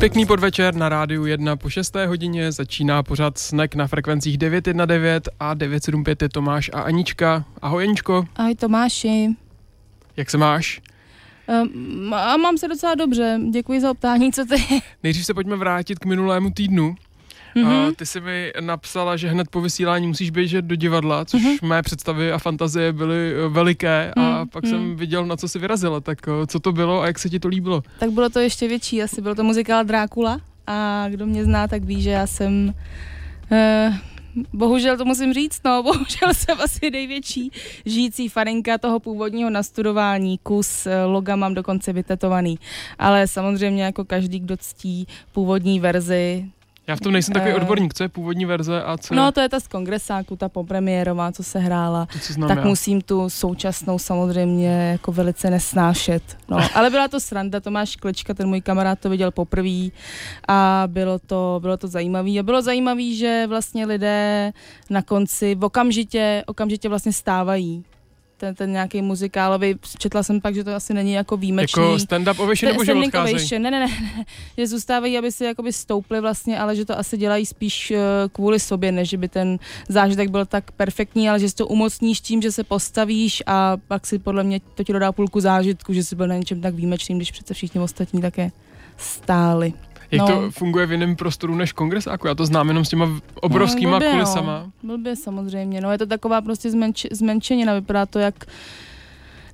Pěkný podvečer na rádiu 1 po 6. hodině začíná pořád snack na frekvencích 919 a 975 je Tomáš a Anička. Ahoj Aničko. Ahoj Tomáši. Jak se máš? Um, a mám se docela dobře, děkuji za optání, co ty? Nejdřív se pojďme vrátit k minulému týdnu. Mm-hmm. A ty jsi mi napsala, že hned po vysílání musíš běžet do divadla, což mm-hmm. mé představy a fantazie byly eh, veliké a mm-hmm. pak jsem viděl, na co jsi vyrazila. Tak eh, co to bylo a jak se ti to líbilo? Tak bylo to ještě větší, asi bylo to muzikál Drákula a kdo mě zná, tak ví, že já jsem... Uh, bohužel to musím říct, no, bohužel jsem asi největší žijící farinka toho původního nastudování, kus loga mám dokonce vytetovaný, ale samozřejmě jako každý, kdo ctí původní verzi, já v tom nejsem takový eh, odborník, co je původní verze a co No to je ta z kongresáku, ta popremiérová, co se hrála. To, co tak já. musím tu současnou samozřejmě jako velice nesnášet. No, ale byla to sranda, Tomáš Klečka, ten můj kamarád to viděl poprvé a bylo to, bylo to zajímavé. A bylo zajímavé, že vlastně lidé na konci okamžitě, okamžitě vlastně stávají ten, ten nějaký muzikálový, četla jsem pak, že to asi není jako výjimečný. Jako stand-up ovation nebo že ne, ne, ne, ne, že zůstávají, aby si jakoby stoupli vlastně, ale že to asi dělají spíš uh, kvůli sobě, než by ten zážitek byl tak perfektní, ale že si to umocníš tím, že se postavíš a pak si podle mě to ti dodá půlku zážitku, že jsi byl na něčem tak výjimečným, když přece všichni ostatní také stáli. Jak no. to funguje v jiném prostoru než kongresáku? Já to znám jenom s těma obrovskýma no, blbě, kulisama. No. Blbě samozřejmě, no je to taková prostě zmenč, zmenšenina, vypadá to jak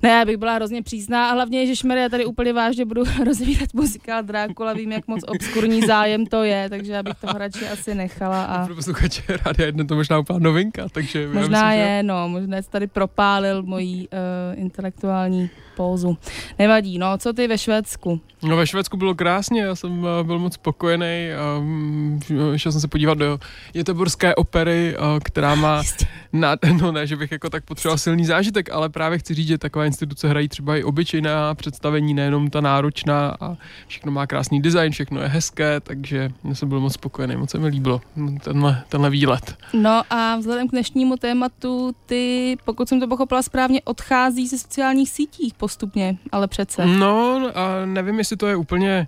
ne, já bych byla hrozně přísná a hlavně, že já tady úplně vážně budu rozvíjet muzikál Drákula, vím, jak moc obskurní zájem to je, takže já bych to radši asi nechala. A... Pro posluchače rádia jedna to možná úplná novinka, takže... Možná myslím, je, že... no, možná jsi tady propálil mojí uh, intelektuální pózu. Nevadí, no, co ty ve Švédsku? No ve Švédsku bylo krásně, já jsem uh, byl moc spokojený a um, šel jsem se podívat do Jeteborské opery, uh, která má, na, no ne, že bych jako tak potřeboval silný zážitek, ale právě chci říct, že taková instituce hrají třeba i obyčejná představení, nejenom ta náročná a všechno má krásný design, všechno je hezké, takže mě jsem byl moc spokojený, moc se mi líbilo tenhle, tenhle výlet. No a vzhledem k dnešnímu tématu, ty, pokud jsem to pochopila správně, odchází ze sociálních sítích postupně, ale přece. No a nevím, jestli to je úplně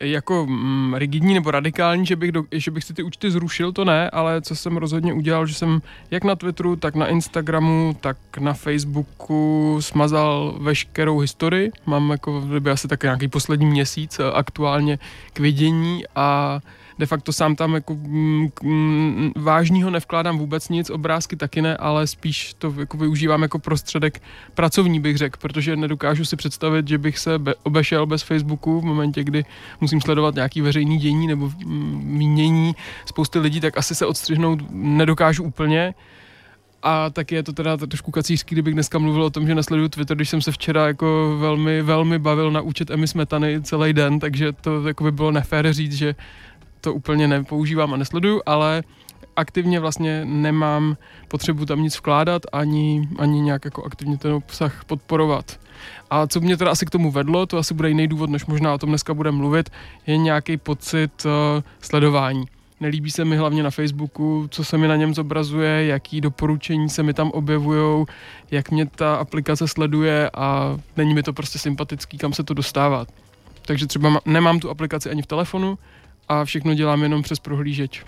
jako mm, rigidní nebo radikální, že bych, do, že bych si ty účty zrušil, to ne, ale co jsem rozhodně udělal, že jsem jak na Twitteru, tak na Instagramu, tak na Facebooku smazal veškerou historii. Mám jako v asi tak nějaký poslední měsíc eh, aktuálně k vidění a de facto sám tam jako mm, mm, vážního nevkládám vůbec nic, obrázky taky ne, ale spíš to jako využívám jako prostředek pracovní bych řekl, protože nedokážu si představit, že bych se be, obešel bez Facebooku v momentě, kdy musím sledovat nějaký veřejný dění nebo mm, mínění spousty lidí, tak asi se odstřihnout nedokážu úplně. A tak je to teda trošku kacířský, kdybych dneska mluvil o tom, že nesleduju Twitter, když jsem se včera jako velmi, velmi bavil na účet Emy Smetany celý den, takže to jako by bylo nefér říct, že to úplně nepoužívám a nesleduju, ale aktivně vlastně nemám potřebu tam nic vkládat ani, ani nějak jako aktivně ten obsah podporovat. A co mě teda asi k tomu vedlo, to asi bude jiný důvod, než možná o tom dneska budeme mluvit, je nějaký pocit uh, sledování. Nelíbí se mi hlavně na Facebooku, co se mi na něm zobrazuje, jaký doporučení se mi tam objevují, jak mě ta aplikace sleduje a není mi to prostě sympatický, kam se to dostává. Takže třeba nemám tu aplikaci ani v telefonu, a všechno dělám jenom přes prohlížeč.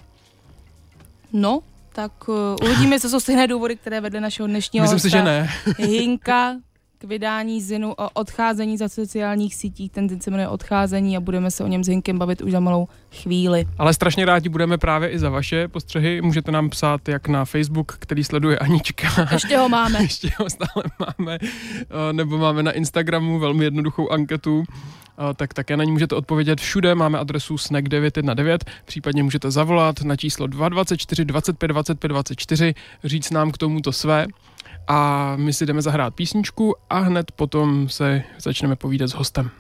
No, tak uh, uvidíme, co jsou stejné důvody, které vedly našeho dnešního Myslím si, že ne. Hinka k vydání Zinu o odcházení za sociálních sítích. Ten zin se jmenuje Odcházení a budeme se o něm s Hinkem bavit už za malou chvíli. Ale strašně rádi budeme právě i za vaše postřehy. Můžete nám psát jak na Facebook, který sleduje Anička. Ještě ho máme. Ještě ho stále máme. Uh, nebo máme na Instagramu velmi jednoduchou anketu tak také na ní můžete odpovědět všude. Máme adresu snack919, případně můžete zavolat na číslo 224 25 25 24, říct nám k tomuto své a my si jdeme zahrát písničku a hned potom se začneme povídat s hostem.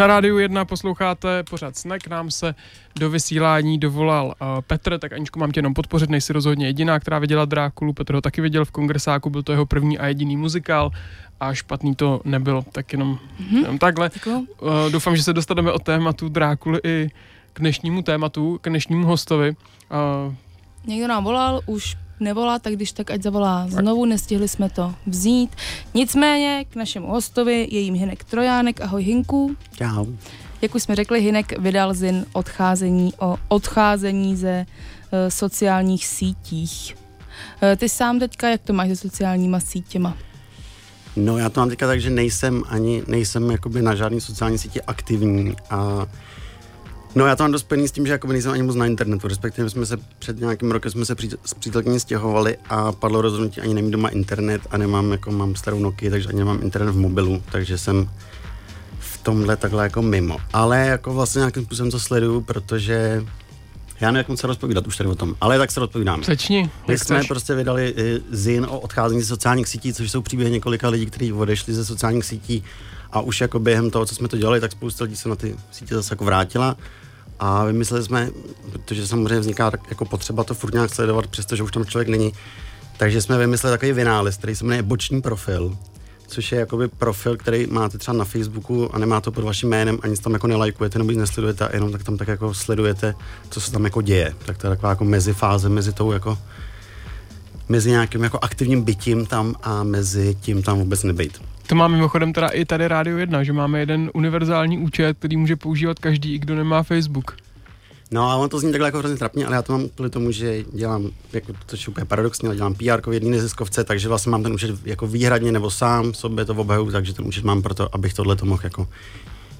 Na rádiu 1 posloucháte pořád Snack, nám se do vysílání dovolal uh, Petr, tak Aničku mám tě jenom podpořit, nejsi rozhodně jediná, která viděla Drákulu, Petr ho taky viděl v kongresáku, byl to jeho první a jediný muzikál a špatný to nebyl, tak jenom, mm-hmm. jenom takhle. Uh, doufám, že se dostaneme od tématu Drákuly i k dnešnímu tématu, k dnešnímu hostovi. Uh, Někdo nám volal, už nevolá, tak když tak ať zavolá znovu, nestihli jsme to vzít. Nicméně k našemu hostovi je jím Hinek Trojánek. Ahoj Hinku. Čau. Jak už jsme řekli, Hinek vydal zin odcházení o odcházení ze uh, sociálních sítích. Uh, ty sám teďka, jak to máš se sociálníma sítěma? No já to mám teďka tak, že nejsem ani, nejsem jakoby na žádný sociální síti aktivní a No já to mám dost s tím, že jako nejsem ani moc na internetu, respektive jsme se před nějakým rokem jsme se s přítelkyní stěhovali a padlo rozhodnutí, ani nemám doma internet a nemám, jako mám starou Nokia, takže ani nemám internet v mobilu, takže jsem v tomhle takhle jako mimo. Ale jako vlastně nějakým způsobem to sleduju, protože já nevím, jak moc se rozpovídat už tady o tom, ale tak se rozpovídám. Začni. My jsme chceš? prostě vydali uh, zin o odcházení ze sociálních sítí, což jsou příběhy několika lidí, kteří odešli ze sociálních sítí a už jako během toho, co jsme to dělali, tak spousta lidí se na ty sítě zase jako vrátila. A vymysleli jsme, protože samozřejmě vzniká jako potřeba to furt nějak sledovat, přestože už tam člověk není, takže jsme vymysleli takový vynález, který se jmenuje boční profil, což je jakoby profil, který máte třeba na Facebooku a nemá to pod vaším jménem, ani tam jako nelajkujete nebo nic nesledujete a jenom tak tam tak jako sledujete, co se tam jako děje. Tak to je taková jako mezifáze mezi tou jako mezi nějakým jako aktivním bytím tam a mezi tím tam vůbec nebejt. To má mimochodem teda i tady Rádio 1, že máme jeden univerzální účet, který může používat každý, i kdo nemá Facebook. No a on to zní takhle jako hrozně trapně, ale já to mám kvůli tomu, že dělám, jako to je úplně paradoxně, ale dělám PR v jedné neziskovce, takže vlastně mám ten účet jako výhradně nebo sám sobě to obhajuju, takže ten účet mám proto, abych tohle to mohl jako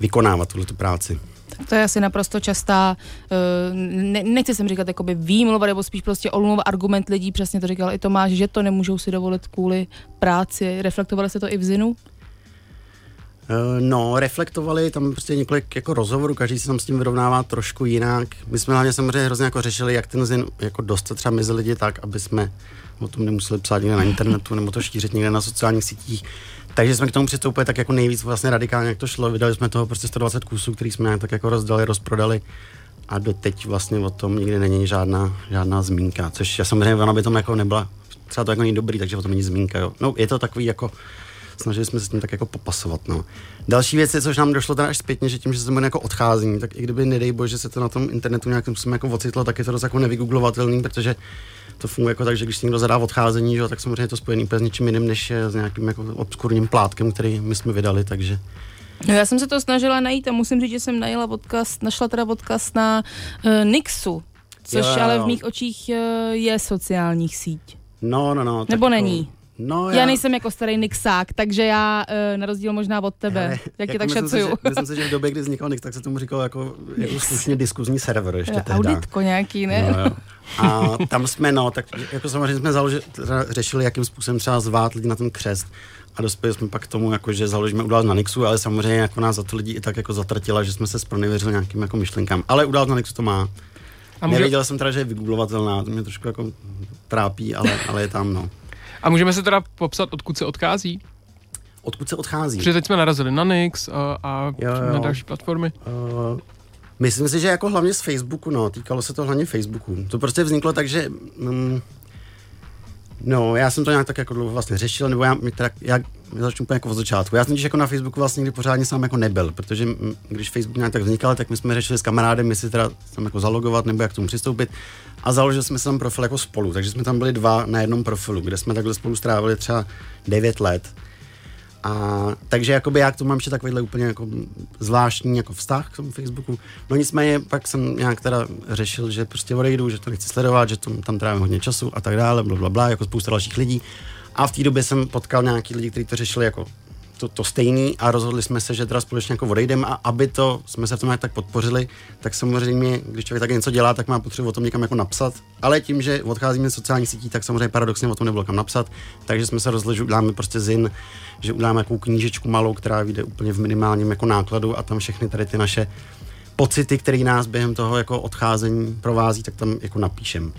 vykonávat, tuhle tu práci. To je asi naprosto častá, uh, ne, nechci jsem říkat jakoby výmluva, nebo spíš prostě olumova argument lidí, přesně to říkal i Tomáš, že to nemůžou si dovolit kvůli práci. Reflektovali se to i v Zinu? Eh, no, reflektovali tam prostě několik jako rozhovorů, každý se tam s tím vyrovnává trošku jinak. My jsme hlavně samozřejmě hrozně jako řešili, jak ten zin jako dostat třeba mezi lidi tak, aby jsme o tom nemuseli psát někde na internetu nebo to šířit někde na sociálních sítích. Takže jsme k tomu přistoupili tak jako nejvíc vlastně radikálně, jak to šlo. Vydali jsme toho prostě 120 kusů, který jsme tak jako rozdali, rozprodali a doteď vlastně o tom nikdy není žádná, žádná zmínka, což já samozřejmě ona by tom jako nebyla, třeba to jako není dobrý, takže o tom není zmínka, jo. No, je to takový jako, snažili jsme se s tím tak jako popasovat, no. Další věc je, což nám došlo teda až zpětně, že tím, že se jako odcházení, tak i kdyby, nedej bože, se to na tom internetu nějakým způsobem jako ocitlo, tak je to dost jako nevygooglovatelný, protože to funguje jako tak, že když si někdo zadá odcházení, že, tak samozřejmě je to spojený s něčím jiným, než s nějakým jako obskurním plátkem, který my jsme vydali, takže No já jsem se to snažila najít a musím říct, že jsem najela podcast, našla teda podcast na uh, Nixu, což jo, jo, jo. ale v mých očích uh, je sociálních síť. No, no, no. Nebo není? No, já... já nejsem jako starý Nixák, takže já uh, na rozdíl možná od tebe, Hele, jak tě jako tak šacuju. Si, myslím si, že v době, kdy vznikal Nix, tak se tomu říkal jako, jako slušně diskuzní server ještě tehda. Auditko nějaký, ne? No, jo. A tam jsme, no, tak jako samozřejmě jsme založili, řešili, jakým způsobem třeba zvát lidi na ten křest. A dospěli jsme pak k tomu, jako, že založíme událost na Nixu, ale samozřejmě jako nás za to lidi i tak jako zatratila, že jsme se spronevěřili nějakým jako myšlenkám. Ale událost na Nixu to má. A může... Nevěděl jsem teda, že je vygooglovatelná, to mě trošku jako trápí, ale, ale je tam, no. A můžeme se teda popsat, odkud se odchází? Odkud se odchází? Protože teď jsme narazili na Nix a, a jo, jo. na další platformy. Uh, myslím si, že jako hlavně z Facebooku, no, týkalo se to hlavně Facebooku. To prostě vzniklo tak, že um, No, já jsem to nějak tak jako dlouho vlastně řešil, nebo já, teda, já, začnu úplně jako od začátku. Já jsem když jako na Facebooku vlastně nikdy pořádně sám jako nebyl, protože když Facebook nějak tak vznikal, tak my jsme řešili s kamarádem, jestli teda tam jako zalogovat nebo jak k tomu přistoupit. A založili jsme si tam profil jako spolu, takže jsme tam byli dva na jednom profilu, kde jsme takhle spolu strávili třeba 9 let. A takže jakoby já k tomu mám ještě takovýhle úplně jako zvláštní jako vztah k tomu Facebooku. No nicméně pak jsem nějak teda řešil, že prostě odejdu, že to nechci sledovat, že to, tam trávím hodně času a tak dále, bla, bla, bla, jako spousta dalších lidí. A v té době jsem potkal nějaký lidi, kteří to řešili jako to, to stejný a rozhodli jsme se, že teda společně jako odejdeme a aby to jsme se v tom tak podpořili, tak samozřejmě, když člověk tak něco dělá, tak má potřebu o tom někam jako napsat. Ale tím, že odcházíme z sociálních sítí, tak samozřejmě paradoxně o tom nebylo kam napsat, takže jsme se rozhodli, že uděláme prostě zin, že uděláme jako knížečku malou, která vyjde úplně v minimálním jako nákladu a tam všechny tady ty naše pocity, které nás během toho jako odcházení provází, tak tam jako napíšem.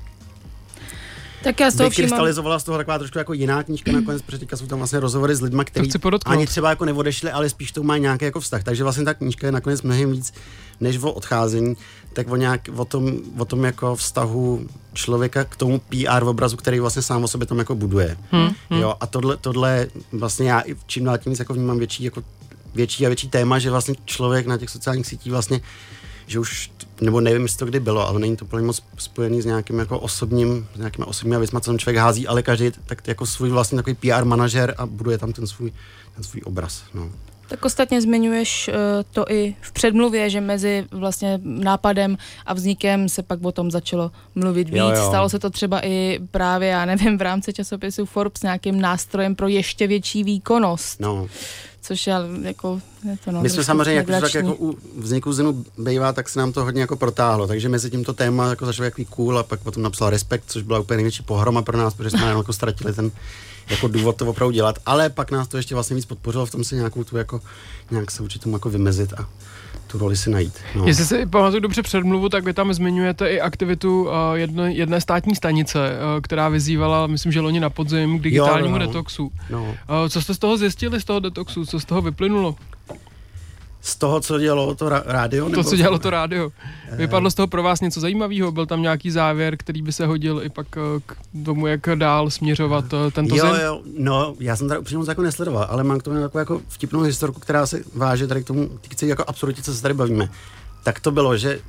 Tak já z toho vykrystalizovala z toho taková trošku jako jiná knížka nakonec, protože teďka jsou tam vlastně rozhovory s lidmi, kteří ani třeba jako neodešli, ale spíš to mají nějaký jako vztah. Takže vlastně ta knížka je nakonec mnohem víc než o odcházení, tak o, nějak, o, tom, o tom jako vztahu člověka k tomu PR obrazu, který vlastně sám o sobě tam jako buduje. Hmm, hmm. Jo, a tohle, tohle vlastně já i čím dál tím víc jako vnímám větší, jako větší a větší téma, že vlastně člověk na těch sociálních sítích vlastně že už, nebo nevím, jestli to kdy bylo, ale není to úplně moc spojený s nějakým jako osobním, s nějakými osobními věcmi, co ten člověk hází, ale každý tak jako svůj vlastně takový PR manažer a buduje tam ten svůj, ten svůj obraz. No. Tak ostatně zmiňuješ eh, to i v předmluvě, že mezi vlastně nápadem a vznikem se pak o tom začalo mluvit víc. Jo, jo. Stalo se to třeba i právě, já nevím, v rámci časopisu Forbes nějakým nástrojem pro ještě větší výkonnost, No. což je jako, je to no, My jsme samozřejmě, jak tak jako u vzniku Zenu bývá, tak se nám to hodně jako protáhlo, takže mezi tím to téma jako začalo takový cool a pak potom napsal Respekt, což byla úplně největší pohroma pro nás, protože jsme jako ztratili ten jako důvod to opravdu dělat, ale pak nás to ještě vlastně víc podpořilo v tom se nějakou tu jako, nějak se určitě jako vymezit a tu roli si najít. No. Jestli si pamatuju dobře předmluvu, tak vy tam zmiňujete i aktivitu uh, jedné, jedné státní stanice, uh, která vyzývala, myslím, že loni na podzim k digitálnímu Jo, no. detoxu. No. Uh, co jste z toho zjistili, z toho detoxu? Co z toho vyplynulo? Z toho, co dělalo to ra- rádio? To, nebo co dělalo to rádio. Vypadlo z toho pro vás něco zajímavého? Byl tam nějaký závěr, který by se hodil i pak uh, k tomu, jak dál směřovat uh, tento Jo, zen? jo, no, já jsem tady upřímně moc jako nesledoval, ale mám k tomu takovou jako vtipnou historku, která se váže tady k tomu, k jako absurditě, co se tady bavíme. Tak to bylo, že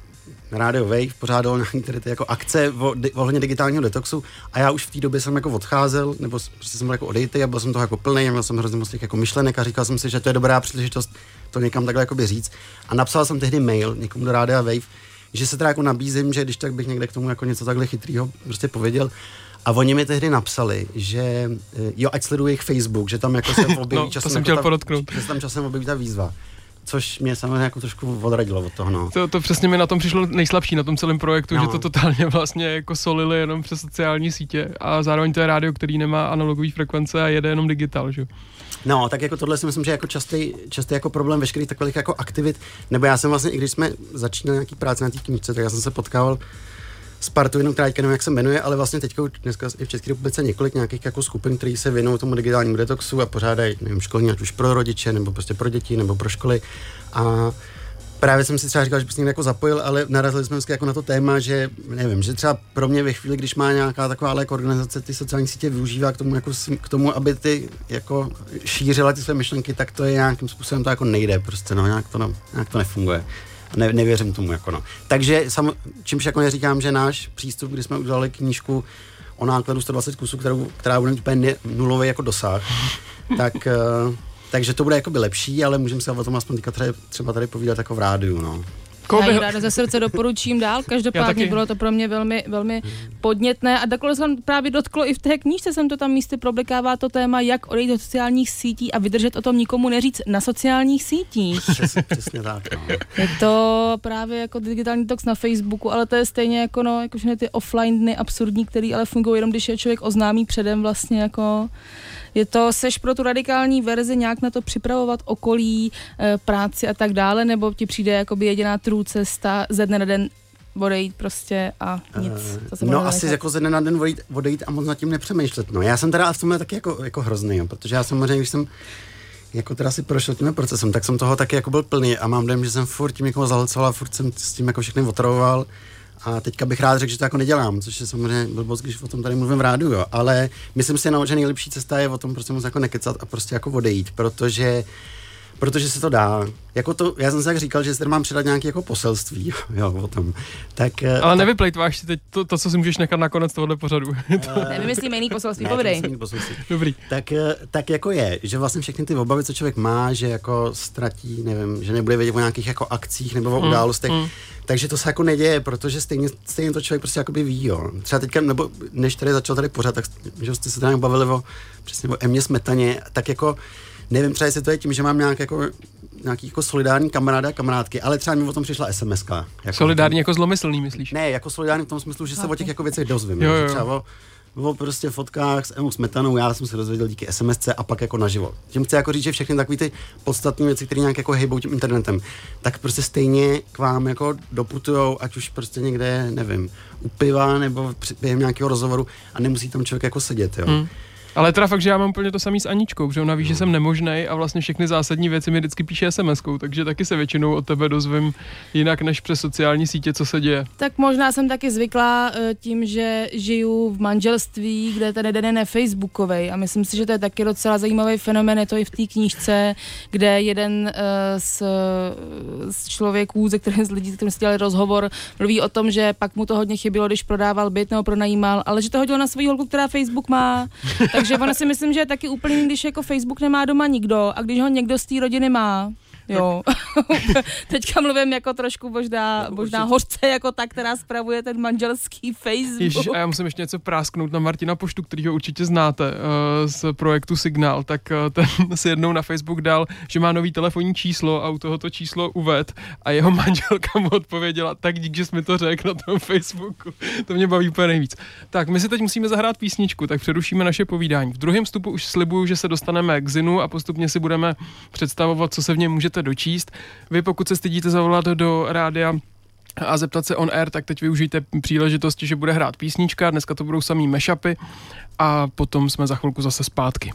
Radio Wave pořádal nějaký tady ty jako akce ohledně digitálního detoxu a já už v té době jsem jako odcházel, nebo prostě jsem byl jako odejty a byl jsem toho jako plný, měl jsem hrozně moc těch jako myšlenek a říkal jsem si, že to je dobrá příležitost to někam takhle jako říct. A napsal jsem tehdy mail někomu do Rádia Wave, že se teda jako nabízím, že když tak bych někde k tomu jako něco takhle chytrýho prostě pověděl. A oni mi tehdy napsali, že eh, jo, ať sleduji jejich Facebook, že tam jako se objeví No, to časem, jsem jako chtěl ta, podotknout. že se tam časem objeví ta výzva. Což mě samozřejmě jako trošku odradilo od toho, no. To, to přesně mi na tom přišlo nejslabší na tom celém projektu, No. že to totálně vlastně jako solili jenom přes sociální sítě a zároveň to je rádio, který nemá analogový frekvence a jede jenom digital, že? jo? No, tak jako tohle si myslím, že je jako častý, častý jako problém veškerých takových jako aktivit, nebo já jsem vlastně, i když jsme začínali nějaký práce na té knížce, tak já jsem se potkával s partou jenom, která nevím, jak se jmenuje, ale vlastně už dneska je v České republice několik nějakých jako skupin, které se věnují tomu digitálnímu detoxu a pořádají, nevím, školní, ať už pro rodiče, nebo prostě pro děti, nebo pro školy. A právě jsem si třeba říkal, že bych se někde jako zapojil, ale narazili jsme vždycky jako na to téma, že nevím, že třeba pro mě ve chvíli, když má nějaká taková jako organizace ty sociální sítě využívá k tomu, jako, k tomu, aby ty jako šířila ty své myšlenky, tak to je nějakým způsobem to jako nejde, prostě no, nějak to, no, nějak to nefunguje. Ne, nevěřím tomu, jako no. Takže sam, čímž jako neříkám, že náš přístup, kdy jsme udělali knížku o nákladu 120 kusů, kterou, která bude úplně ne- nulový jako dosah, tak, eh, takže to bude jakoby lepší, ale můžeme se o tom aspoň teďka třeba tady povídat jako v rádiu, no. Koho Já by- ji ráda ze srdce doporučím dál, Já každopádně bylo to pro mě velmi, velmi podnětné a takhle jsem právě dotklo i v té knížce, jsem to tam místy problikává to téma, jak odejít do sociálních sítí a vydržet o tom nikomu neříct na sociálních sítích. Přesně, přesně tak, no. Je to právě jako digitální tox na Facebooku, ale to je stejně jako, no, jako všechny ty offline dny absurdní, který ale fungují jenom, když je člověk oznámí předem vlastně jako je to, seš pro tu radikální verzi nějak na to připravovat okolí, e, práci a tak dále, nebo ti přijde jakoby jediná trů cesta ze dne na den odejít prostě a nic. To se no asi nechat. jako ze dne na den odejít, odejít a moc nad tím nepřemýšlet. No. Já jsem teda v tomhle taky jako, jako hrozný, jo, protože já samozřejmě, když jsem jako teda si prošel tím procesem, tak jsem toho taky jako byl plný a mám dojem, že jsem furt tím někoho zahlcoval a furt jsem s tím jako všechny otravoval. A teďka bych rád řekl, že to jako nedělám, což je samozřejmě blbost, když o tom tady mluvím v rádiu, jo. ale myslím si, že nejlepší cesta je o tom prostě moc jako nekecat a prostě jako odejít, protože protože se to dá. Jako to, já jsem si tak říkal, že si tady mám předat nějaké jako poselství, jo, o tom. Tak, eh, Ale tak, nevyplejtváš si teď to, to, co si můžeš nechat na konec tohohle pořadu. Nevymyslíme jiný poselství, ne, to povidej. musím mít poselství. Dobrý. tak, eh, tak jako je, že vlastně všechny ty obavy, co člověk má, že jako ztratí, nevím, že nebude vědět o nějakých jako akcích nebo o Mm, událostech, mm. takže to se jako neděje, protože stejně, stejně to člověk prostě jakoby ví, jo. Třeba teďka, nebo než tady začal tady pořád, tak že jste se tady bavili o, přesně o Emě Smetaně, tak jako nevím třeba, jestli to je tím, že mám nějak jako nějaký jako solidární kamarády a kamarádky, ale třeba mi o tom přišla SMS. Jako, Solidární jako zlomyslný, myslíš? Ne, jako solidární v tom smyslu, že se o těch jako věcech dozvím. Jo, Jo, jo. Třeba o, o prostě fotkách s Emou Smetanou, já jsem se dozvěděl díky SMSC a pak jako naživo. Tím chci jako říct, že všechny takové ty podstatné věci, které nějak jako hejbou tím internetem, tak prostě stejně k vám jako doputujou, ať už prostě někde, nevím, u piva nebo při- během nějakého rozhovoru a nemusí tam člověk jako sedět, jo. Hmm. Ale teda fakt, že já mám úplně to samý s Aničkou, že ona ví, že jsem nemožnej a vlastně všechny zásadní věci mi vždycky píše SMS-kou, takže taky se většinou od tebe dozvím jinak než přes sociální sítě, co se děje. Tak možná jsem taky zvyklá eh, tím, že žiju v manželství, kde ten jeden je Facebookovej a myslím si, že to je taky docela zajímavý fenomén, je to i v té knížce, kde jeden eh, z, z člověků, ze kterých z lidí, s kterým jsme dělali rozhovor, mluví o tom, že pak mu to hodně chybilo, když prodával byt nebo pronajímal, ale že to hodil na svou holku, která Facebook má. Takže ona si myslím, že je taky úplně, když jako Facebook nemá doma nikdo a když ho někdo z té rodiny má, Jo. Teďka mluvím jako trošku možná, možná hořce jako ta, která spravuje ten manželský Facebook. Ježiš, a já musím ještě něco prásknout na Martina Poštu, kterýho určitě znáte uh, z projektu Signál, tak uh, ten si jednou na Facebook dal, že má nový telefonní číslo a u tohoto číslo uved a jeho manželka mu odpověděla, tak dík, že jsi mi to řekl na tom Facebooku. To mě baví úplně nejvíc. Tak, my si teď musíme zahrát písničku, tak přerušíme naše povídání. V druhém vstupu už slibuju, že se dostaneme k Zinu a postupně si budeme představovat, co se v něm můžete dočíst. Vy pokud se stydíte zavolat do rádia a zeptat se on air, tak teď využijte příležitosti, že bude hrát písnička, dneska to budou samý mashupy a potom jsme za chvilku zase zpátky.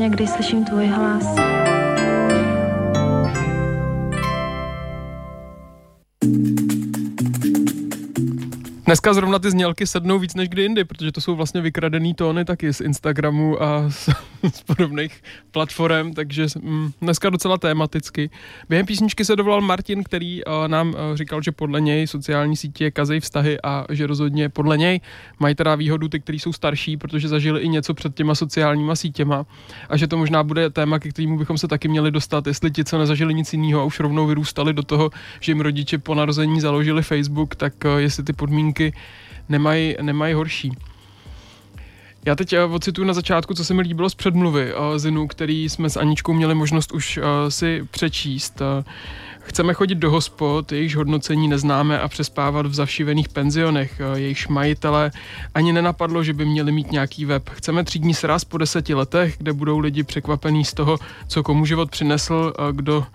Mě, když slyším tvůj hlas. Dneska zrovna ty znělky sednou víc než kdy jindy, protože to jsou vlastně vykradený tóny taky z Instagramu a z, z podobných platform, takže mm, dneska docela tématicky. Během písničky se dovolal Martin, který uh, nám uh, říkal, že podle něj sociální sítě kazej vztahy a že rozhodně podle něj mají teda výhodu ty, kteří jsou starší, protože zažili i něco před těma sociálníma sítěma a že to možná bude téma, ke kterému bychom se taky měli dostat, jestli ti, co nezažili nic jiného a už rovnou vyrůstali do toho, že jim rodiče po narození založili Facebook, tak uh, jestli ty podmínky nemají, nemají horší. Já teď uh, ocituju na začátku, co se mi líbilo z předmluvy uh, Zinu, který jsme s Aničkou měli možnost už uh, si přečíst. Chceme chodit do hospod, jejichž hodnocení neznáme a přespávat v zavšivených penzionech. Jejichž majitele ani nenapadlo, že by měli mít nějaký web. Chceme třídní sraz po deseti letech, kde budou lidi překvapení z toho, co komu život přinesl, kdo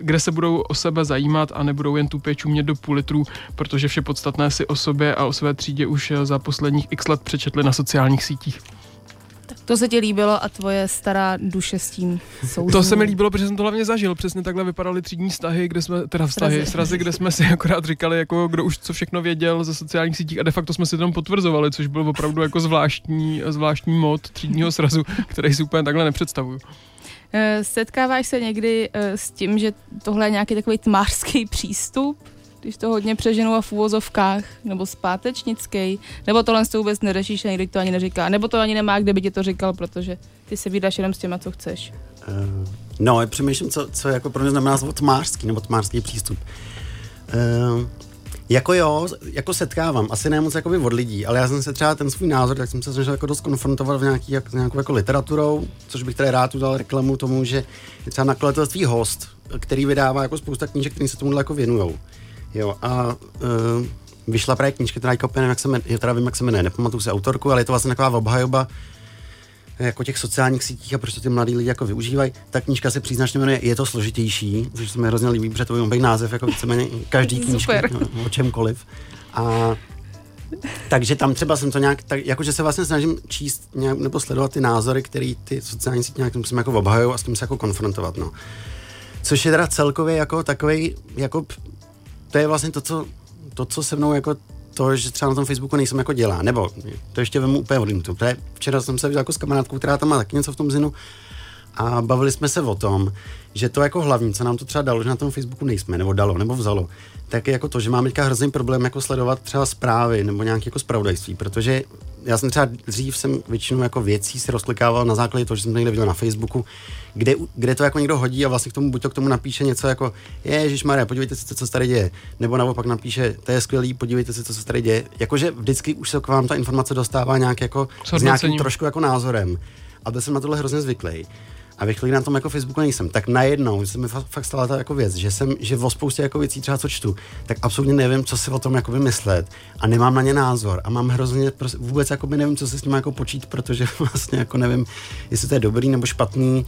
kde se budou o sebe zajímat a nebudou jen tupě čumět do půl litrů, protože vše podstatné si o sobě a o své třídě už za posledních x let přečetli na sociálních sítích. Tak to se ti líbilo a tvoje stará duše s tím souzní. To se mi líbilo, protože jsem to hlavně zažil. Přesně takhle vypadaly třídní vztahy, kde jsme, teda vztahy, srazy, srazy kde jsme si akorát říkali, jako kdo už co všechno věděl ze sociálních sítích a de facto jsme si tam potvrzovali, což byl opravdu jako zvláštní, zvláštní mod třídního srazu, který si úplně takhle nepředstavuju. Eh, setkáváš se někdy eh, s tím, že tohle je nějaký takový tmářský přístup, když to hodně přeženu a v úvozovkách, nebo zpátečnický, nebo tohle to vůbec neřešíš a někdy to ani neříká, nebo to ani nemá, kde by ti to říkal, protože ty se vydáš jenom s těma, co chceš. Uh, no, přemýšlím, co, co jako pro mě znamená tmářský, nebo tmářský přístup. Jako jo, jako setkávám, asi ne moc jakoby od lidí, ale já jsem se třeba ten svůj názor, tak jsem se snažil jako dost konfrontovat v nějaký, jak, nějakou jako literaturou, což bych tady rád udělal reklamu tomu, že je třeba nakladatelství Host, který vydává jako spousta knížek, které se tomu jako věnují. Jo, a uh, vyšla právě knížka, která jako jak se jmenuje, teda vím, jak se jmenuje, nepamatuju si autorku, ale je to vlastně taková obhajoba jako těch sociálních sítích a proč to ty mladí lidi jako využívají. Ta knížka se příznačně jmenuje Je to složitější, což se mi hrozně líbí, protože to by název jako víceméně každý knížky, no, o čemkoliv. A takže tam třeba jsem to nějak, tak, jakože se vlastně snažím číst nějak, nebo sledovat ty názory, které ty sociální sítě nějakým způsobem jako obhajují a s tím se jako konfrontovat, no. Což je teda celkově jako takový, jako, to je vlastně to, co, to, co se mnou jako to, že třeba na tom Facebooku nejsem jako dělá, nebo to ještě vemu úplně odjimtu. Včera jsem se viděl jako s kamarádkou, která tam má taky něco v tom zinu a bavili jsme se o tom, že to jako hlavní, co nám to třeba dalo, že na tom Facebooku nejsme, nebo dalo, nebo vzalo, tak je jako to, že máme teďka hrozný problém jako sledovat třeba zprávy nebo nějaké jako spravodajství, protože já jsem třeba dřív jsem většinu jako věcí si rozklikával na základě toho, že jsem to někde viděl na Facebooku, kde, kde to jako někdo hodí a vlastně k tomu buď to k tomu napíše něco jako Ježíš Maria, podívejte se, co se tady děje. Nebo naopak napíše, to je skvělý, podívejte se, co se tady děje. Jakože vždycky už se k vám ta informace dostává nějak jako s nějakým trošku jako názorem. A byl jsem na tohle hrozně zvyklý a ve chvíli na tom jako Facebooku nejsem, tak najednou se mi fakt, stala ta jako věc, že jsem, že o spoustě jako věcí třeba co čtu, tak absolutně nevím, co si o tom jako vymyslet a nemám na ně názor a mám hrozně, prostě vůbec jako by nevím, co se s tím jako počít, protože vlastně jako nevím, jestli to je dobrý nebo špatný.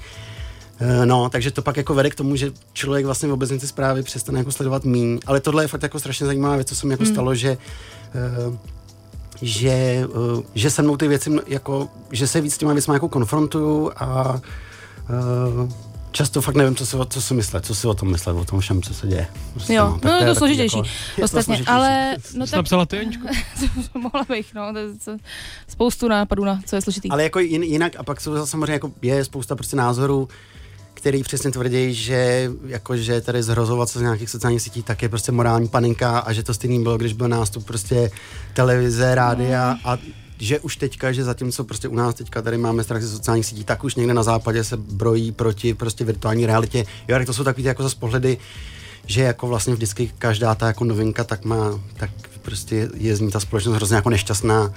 Eh, no, takže to pak jako vede k tomu, že člověk vlastně vůbec ty zprávy přestane jako sledovat míň, ale tohle je fakt jako strašně zajímavá věc, co se mi jako mm. stalo, že uh, že, uh, že se mnou ty věci jako, že se víc s těma věcmi jako konfrontuju a Uh, často fakt nevím, co si, co si myslet, co si o tom myslet, o tom všem, co se děje. Prostě, jo, no, no je to složitější. Jako, Ostatně, ale... No tak, napsala ty, Aničko? mohla bych, no, to je spoustu nápadů na co je složitý. Ale jako jinak, a pak jsou samozřejmě jako je spousta prostě názorů, který přesně tvrdí, že jako, že tady zhrozovat se z nějakých sociálních sítí tak je prostě morální paninka a že to stejný bylo, když byl nástup prostě televize, rádia mm. a že už teďka, že zatímco prostě u nás teďka tady máme strach ze sociálních sítí, tak už někde na západě se brojí proti prostě virtuální realitě. Jo, to jsou takové jako zase pohledy, že jako vlastně vždycky každá ta jako novinka tak má, tak prostě je z ní ta společnost hrozně jako nešťastná.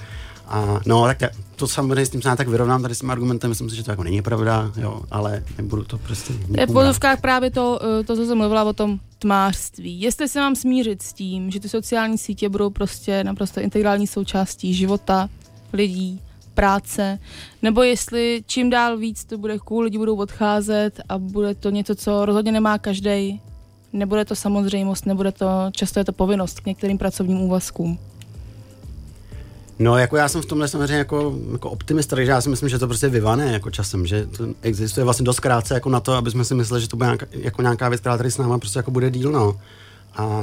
A no, tak to samozřejmě s tím se tak vyrovnám tady s tím argumentem, myslím si, že to jako není pravda, jo, ale nebudu to prostě... Je v podovkách právě to, eh, to, co jsem mluvila o tom tmářství. Jestli se mám smířit s tím, že ty sociální sítě budou prostě naprosto integrální součástí života, lidí, práce, nebo jestli čím dál víc to bude cool, lidi budou odcházet a bude to něco, co rozhodně nemá každý. Nebude to samozřejmost, nebude to, často je to povinnost k některým pracovním úvazkům. No, jako já jsem v tomhle samozřejmě jako, jako optimista, takže já si myslím, že to prostě vyvané jako časem, že to existuje vlastně dost krátce jako na to, aby jsme si mysleli, že to bude nějaká, jako nějaká věc, která tady s náma prostě jako bude díl, no. A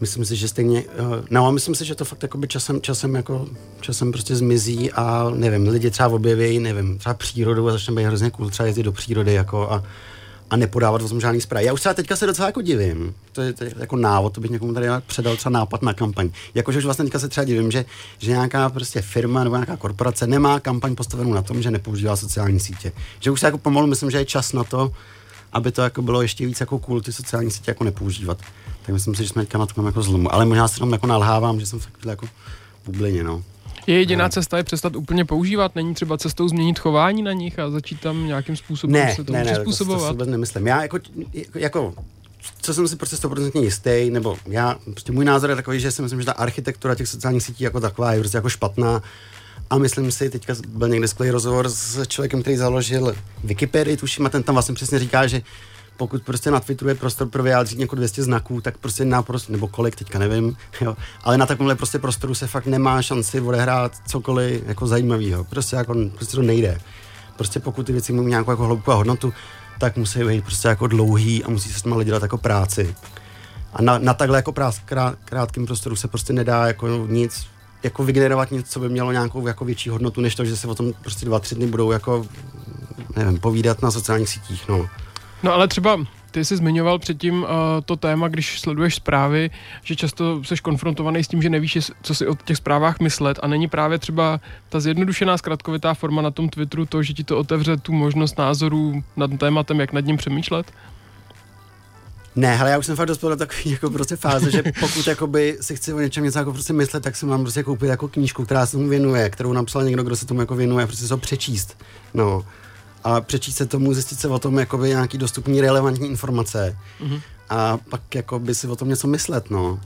myslím si, že stejně, uh, no myslím si, že to fakt jakoby časem, časem jako, časem prostě zmizí a nevím, lidi třeba objeví, nevím, třeba přírodu a začne být hrozně cool, třeba jezdit do přírody jako a, a nepodávat tom žádný zprávy. Já už třeba teďka se docela jako divím, to je, to je jako návod, to bych někomu tady předal třeba nápad na kampaň. Jakože už vlastně teďka se třeba divím, že, že nějaká prostě firma nebo nějaká korporace nemá kampaň postavenou na tom, že nepoužívá sociální sítě. Že už se jako pomalu myslím, že je čas na to, aby to jako bylo ještě víc jako cool ty sociální sítě jako nepoužívat. Tak myslím si, že jsme teďka na tom jako zlomu. Ale možná se tam jako nalhávám, že jsem fakt jako v bublině, no. Je jediná no. cesta je přestat úplně používat? Není třeba cestou změnit chování na nich a začít tam nějakým způsobem ne, se tomu ne, ne, přizpůsobovat? To, to si vůbec nemyslím. Já jako, jako co jsem si prostě 100% jistý, nebo já, prostě můj názor je takový, že si myslím, že ta architektura těch sociálních sítí jako taková je prostě jako špatná a myslím si, teďka byl někde skvělý rozhovor s člověkem, který založil Wikipedii, tuším, a ten tam vlastně přesně říká, že pokud prostě na Twitteru je prostor pro vyjádřit jako 200 znaků, tak prostě na prostě, nebo kolik, teďka nevím, jo, ale na takovémhle prostě prostoru se fakt nemá šanci odehrát cokoliv jako zajímavého. Prostě jako, prostě to nejde. Prostě pokud ty věci mají nějakou jako hloubku a hodnotu, tak musí být prostě jako dlouhý a musí se s nimi dělat jako práci. A na, na takhle jako prás, krát, krátkém prostoru se prostě nedá jako nic jako vygenerovat něco, co by mělo nějakou jako větší hodnotu, než to, že se o tom prostě dva, tři dny budou jako, nevím, povídat na sociálních sítích, no. No ale třeba ty jsi zmiňoval předtím uh, to téma, když sleduješ zprávy, že často jsi konfrontovaný s tím, že nevíš, co si o těch zprávách myslet a není právě třeba ta zjednodušená zkratkovitá forma na tom Twitteru to, že ti to otevře tu možnost názorů nad tématem, jak nad ním přemýšlet? Ne, ale já už jsem fakt dospěl do takové jako prostě fáze, že pokud jakoby si chci o něčem něco jako prostě myslet, tak si mám prostě koupit jako knížku, která se tomu věnuje, kterou napsal někdo, kdo se tomu jako věnuje, prostě ho přečíst. No. A přečíst se tomu, zjistit se o tom jakoby nějaký dostupný relevantní informace. Mm-hmm. A pak jakoby si o tom něco myslet, no.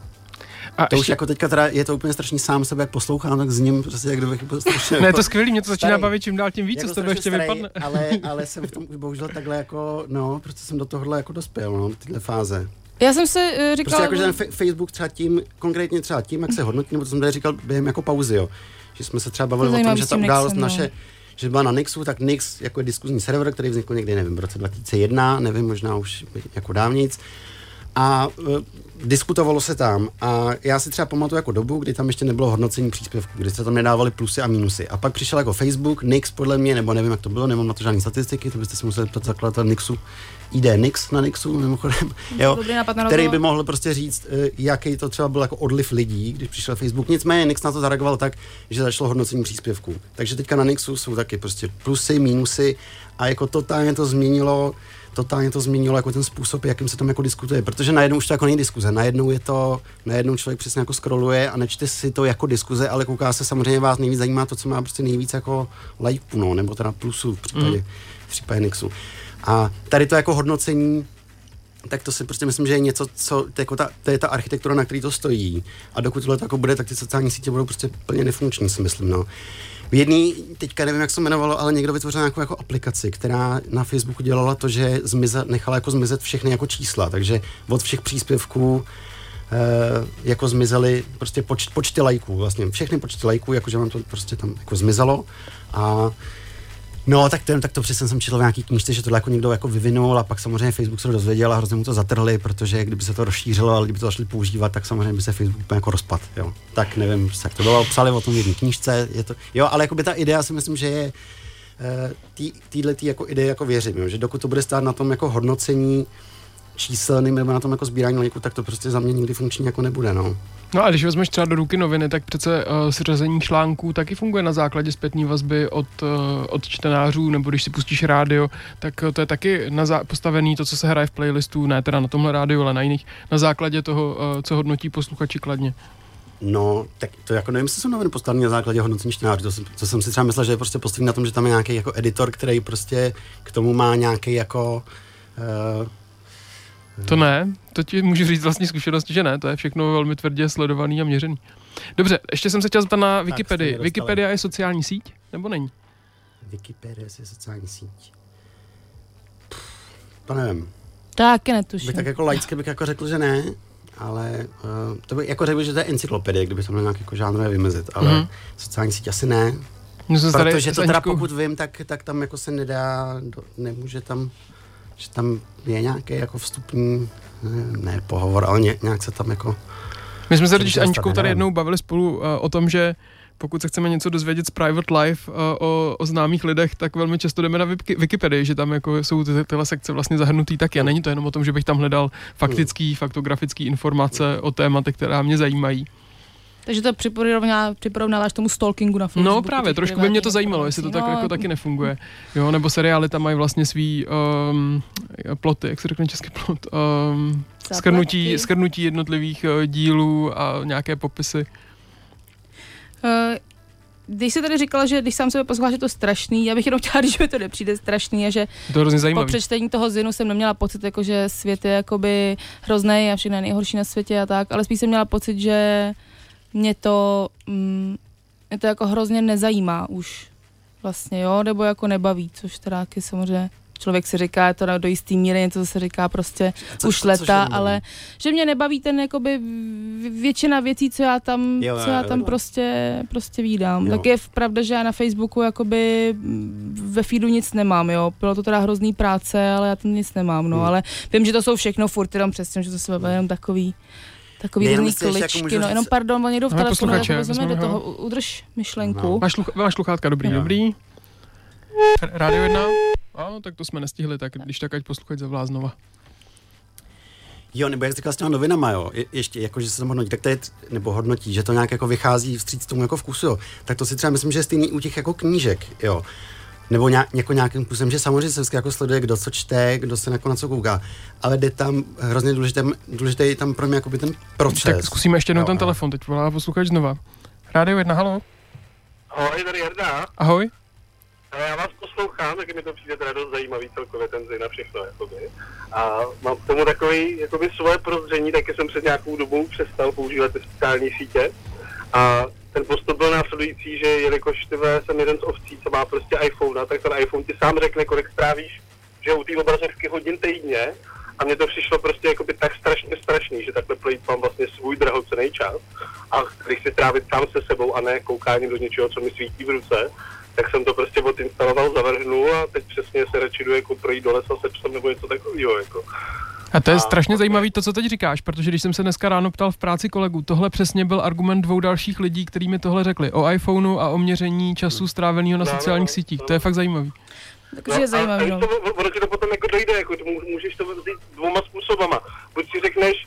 A to ještě... už jako teďka teda je to úplně strašný sám sebe, jak poslouchám, tak s ním prostě jak kdybych byl strašně... ne, je to skvělý, mě to začíná starý, bavit čím dál tím víc, co z tebe ještě starý, vypadne. ale, ale jsem v tom už bohužel takhle jako, no, prostě jsem do tohohle jako dospěl, no, tyhle fáze. Já jsem se uh, říkal... Prostě jako, že ten f- Facebook třeba tím, konkrétně třeba tím, jak se hodnotí, nebo to jsem tady říkal během jako pauzy, jo. Že jsme se třeba bavili o tom, že ta událost no. Že byla na Nixu, tak Nix jako diskuzní server, který vznikl někdy, nevím, v roce 2001, nevím, možná už jako dávnic. A uh, diskutovalo se tam a já si třeba pamatuju jako dobu, kdy tam ještě nebylo hodnocení příspěvků, kdy se tam nedávali plusy a minusy. A pak přišel jako Facebook, Nix podle mě, nebo nevím, jak to bylo, nemám na to žádné statistiky, to byste si museli ptat zakladatel Nixu, ID Nix na Nixu, mimochodem, jo, který by mohl prostě říct, eh, jaký to třeba byl jako odliv lidí, když přišel Facebook. Nicméně Nix na to zareagoval tak, že začalo hodnocení příspěvků. Takže teďka na Nixu jsou taky prostě plusy, minusy a jako totálně to změnilo totálně to změnilo jako ten způsob, jakým se tam jako diskutuje, protože najednou už to jako není diskuze, najednou je to, najednou člověk přesně jako scrolluje a nečte si to jako diskuze, ale kouká se samozřejmě vás nejvíc zajímá to, co má prostě nejvíc jako lajků, no, nebo teda plusů v případě, mm. v případě Nixu. A tady to jako hodnocení tak to si prostě myslím, že je něco, co, to, jako ta, to je ta architektura, na který to stojí. A dokud tohle jako bude, tak ty sociální sítě budou prostě plně nefunkční, si myslím. No. V jedný, teďka nevím, jak se jmenovalo, ale někdo vytvořil nějakou jako aplikaci, která na Facebooku dělala to, že zmize, nechala jako zmizet všechny jako čísla, takže od všech příspěvků e, jako zmizely prostě poč, počty lajků, vlastně všechny počty lajků, jakože vám to prostě tam jako zmizelo a No, tak to, tak to přesně jsem četl v nějaký knížce, že to jako někdo jako vyvinul a pak samozřejmě Facebook se to dozvěděl a hrozně mu to zatrhli, protože kdyby se to rozšířilo a kdyby to začali používat, tak samozřejmě by se Facebook úplně jako rozpad. Jo. Tak nevím, jak to bylo, psali o tom v jedné knížce, je to, jo, ale jako by ta idea si myslím, že je eh, týhle tý jako idea jako věřím, jo, že dokud to bude stát na tom jako hodnocení číselným nebo na tom jako sbírání lajku, tak to prostě za mě nikdy funkční jako nebude, no. No a když vezmeš třeba do ruky noviny, tak přece uh, seřazení článků taky funguje na základě zpětné vazby od, uh, od čtenářů, nebo když si pustíš rádio, tak uh, to je taky na zá- postavený to, co se hraje v playlistu, ne teda na tomhle rádiu, ale na jiných, na základě toho, uh, co hodnotí posluchači kladně. No, tak to jako nevím, jestli jsou noviny postavené na základě hodnocení čtenářů. To, to, jsem si třeba myslel, že je prostě postavený na tom, že tam je nějaký jako editor, který prostě k tomu má nějaký jako uh, to ne, to ti můžu říct vlastní zkušenosti, že ne, to je všechno velmi tvrdě sledovaný a měřený. Dobře, ještě jsem se chtěl zeptat na Wikipedii. Wikipedia je sociální síť, nebo není? Wikipedia je sociální síť. to nevím. Taky netuším. Bych tak jako laicky bych jako řekl, že ne, ale uh, to bych jako řekl, že to je encyklopedie, kdyby to měl nějak jako žánrové vymezit, ale mm. sociální síť asi ne. No, protože to teda pokud vím, tak, tak tam jako se nedá, do, nemůže tam že tam je nějaký jako vstupní, ne, ne pohovor, ale ně, nějak se tam jako My jsme se totiž s Aničkou tady jednou bavili spolu uh, o tom, že pokud se chceme něco dozvědět z private life uh, o, o známých lidech, tak velmi často jdeme na Wiki- Wikipedii, že tam jako jsou ty, tyhle sekce vlastně zahrnutý taky. A není to jenom o tom, že bych tam hledal faktický, faktografický informace o tématech, která mě zajímají. Takže to připorovná, připorovnáváš tomu stalkingu na Facebooku. No právě, trošku by mě to zajímalo, jestli to tak informací. jako taky nefunguje. Jo, nebo seriály tam mají vlastně svý um, ploty, jak se řekne český plot, um, skrnutí, skrnutí jednotlivých uh, dílů a nějaké popisy. Eh, Když jsi tady říkala, že když sám sebe posloucháš, je to strašný, já bych jenom chtěla říct, že mi to nepřijde strašný a že Je to hrozně po přečtení toho zinu jsem neměla pocit, jako, že svět je jakoby hrozný a všechno je nejhorší na světě a tak, ale spíš jsem měla pocit, že mě to, mm, mě to jako hrozně nezajímá už vlastně, jo, nebo jako nebaví, což teda taky samozřejmě člověk si říká, je to do jistý míry, něco se říká prostě Co- už co- leta, nebaví. ale že mě nebaví ten jakoby většina věcí, co já tam, Jo, co já tam jo. prostě, prostě vídám. Jo. Tak je pravda, že já na Facebooku jakoby ve feedu nic nemám, jo. Bylo to teda hrozný práce, ale já tam nic nemám, no, Hmm. ale vím, že to jsou všechno furt jenom přesně, že to jsou jenom takový takový Ne, jenom různý jako kličky, můžu no, jenom pardon, on někdo v telefonu, posluchače, tak vezmeme do toho, udrž myšlenku. No. Máš, sluch, máš sluchátka, dobrý, Jo. dobrý. Rádio 1? Ano, tak to jsme nestihli, tak když tak ať posluchač zavlá znova. Jo, nebo jak jsi říkal s těma novinama, jo, je, ještě jako, že se tam hodnotí, tak to je, nebo hodnotí, že to nějak jako vychází vstříc tomu jako vkusu, jo. Tak to si třeba myslím, že je stejný u těch jako knížek, jo. Nebo nějak, jako nějakým způsobem, že samozřejmě se vždycky jako sleduje, kdo co čte, kdo se jako na co kouká, ale jde tam hrozně důležité, důležité je tam pro mě jakoby ten proces. Tak zkusíme ještě jednou Jo, ten jo. telefon, teď volá posluchač znova. Rádio 1, halo. Ahoj, tady Jarda. Ahoj. A já vás poslouchám, taky mi to přijde teda dost zajímavý celkově ten zin a všechno, jakoby. A mám k tomu takový, jakoby svoje prozření, taky jsem před nějakou dobou přestal používat ty sociální sítě. A ten postup byl následující, že jelikož ty vole, jsem jeden z ovcí, co má prostě iPhone, tak ten iPhone ti sám řekne, kolik strávíš, že u té obrazovky hodin týdně. A mně to přišlo prostě jakoby tak strašně strašný, že takhle plýtvám vlastně svůj drahocený čas a když si trávit sám se sebou a ne koukáním do něčeho, co mi svítí v ruce, tak jsem to prostě odinstaloval, zavrhnul a teď přesně se radši jdu jako projít do lesa se psem nebo něco takového. Jako. A to je A- strašně zajímavý to, co teď říkáš, protože když jsem se dneska ráno ptal v práci kolegů, tohle přesně byl argument dvou dalších lidí, kteří mi tohle řekli o iPhoneu a o měření času stráveného na No, no, sociálních no, sítích. no. To je fakt zajímavý. Takže je zajímavý, a, no. a to, ono ti to potom jako dojde, jako to mů- můžeš to vzít dvouma způsobama. Buď si řekneš,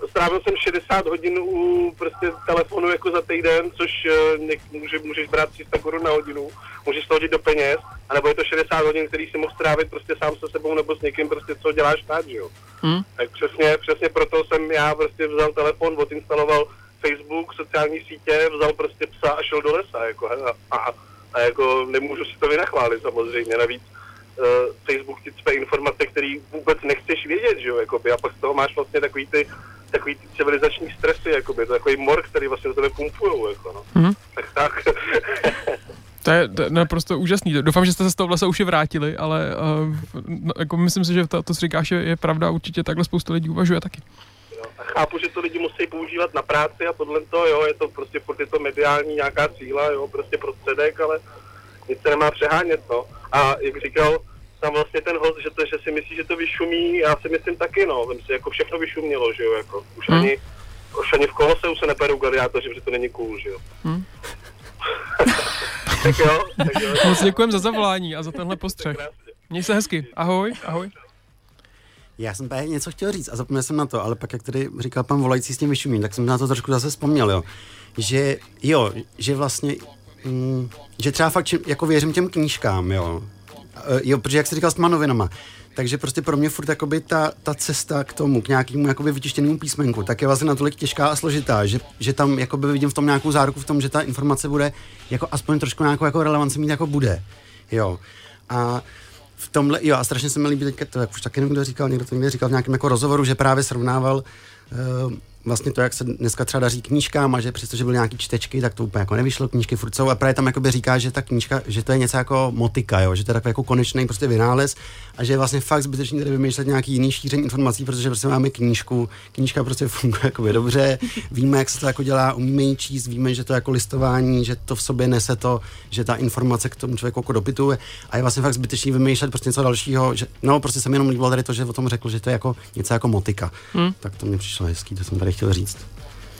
uh, strávil jsem 60 hodin u prostě telefonu jako za týden, což uh, něk, může, můžeš brát 300 korun na hodinu, můžeš to hodit do peněz, anebo je to 60 hodin, který si mohl strávit prostě sám se sebou nebo s někým prostě, co děláš rád, že jo. Hm? Tak přesně, přesně proto jsem já prostě vzal telefon, odinstaloval Facebook, sociální sítě, vzal prostě psa a šel do lesa, jako, a, a, a jako nemůžu si to vynachválit samozřejmě, navíc uh, Facebook ti cpe informace, které vůbec nechceš vědět, že jo, jakoby, a pak z toho máš vlastně takový ty, takový ty civilizační stresy, jakoby, to je takový mor, který vlastně do tebe pumpujou, jako, no. Mhm. Tak tak. To je, to je naprosto úžasný. Doufám, že jste se z toho lesa už i vrátili, ale uh, no, jako myslím si, že to, to co říkáš, je, je pravda. Určitě takhle spousta lidí uvažuje taky. Jo, a chápu, že to lidi musí používat na práci a tohle to, jo, je to prostě furt je to mediální nějaká cíla, jo, prostě prostředek, ale nic se nemá přehánět, no. A jak říkal tam vlastně ten host, že, to, že si myslí, že to vyšumí, já si myslím taky, no, vím si, jako všechno vyšumělo, že jo, jako, už Hmm. ani, už ani v koloseu se neperou gladiátoři, protože to není cool, že jo. Hmm. tak jo, tak jo. Moc děkujem za zavolání a za tenhle postřeh. Měj se hezky. Ahoj, ahoj. Já jsem právě něco chtěl říct a zapomněl jsem na to, ale pak, jak tady říkal pan volající s tím vyšumím, tak jsem na to trošku zase vzpomněl, jo. Že jo, že vlastně, mm, že třeba fakt jako věřím těm knížkám, jo. E, jo, protože jak jsi říkal s těma novinama, takže prostě pro mě furt jakoby ta, ta cesta k tomu, k nějakému jakoby vytištěnému písmenku, tak je vlastně natolik těžká a složitá, že, že tam jakoby vidím v tom nějakou záruku v tom, že ta informace bude jako aspoň trošku nějakou jako relevanci mít jako bude. Jo. A v tomhle, jo, a strašně se mi líbí teďka, to jak už taky někdo říkal, někdo to někde říkal v nějakém jako rozhovoru, že právě srovnával uh, vlastně to, jak se dneska třeba daří knížkám a že přestože byly nějaký čtečky, tak to úplně jako nevyšlo, knížky furt jsou a právě tam jakoby říká, že ta knížka, že to je něco jako motika, jo, že to je takový jako konečný prostě vynález a že je vlastně fakt zbytečný tady vymýšlet nějaký jiný šíření informací, protože prostě máme knížku, knížka prostě funguje jako dobře, víme, jak se to jako dělá, umíme ji číst, víme, že to je jako listování, že to v sobě nese to, že ta informace k tomu člověku jako dopituje a je vlastně fakt zbytečný vymýšlet prostě něco dalšího, že, no prostě se mi jenom líbilo tady to, že o tom řekl, že to je jako něco jako motika. Hmm. Tak to mě přišlo hezký, to jsem tady chtěl říct.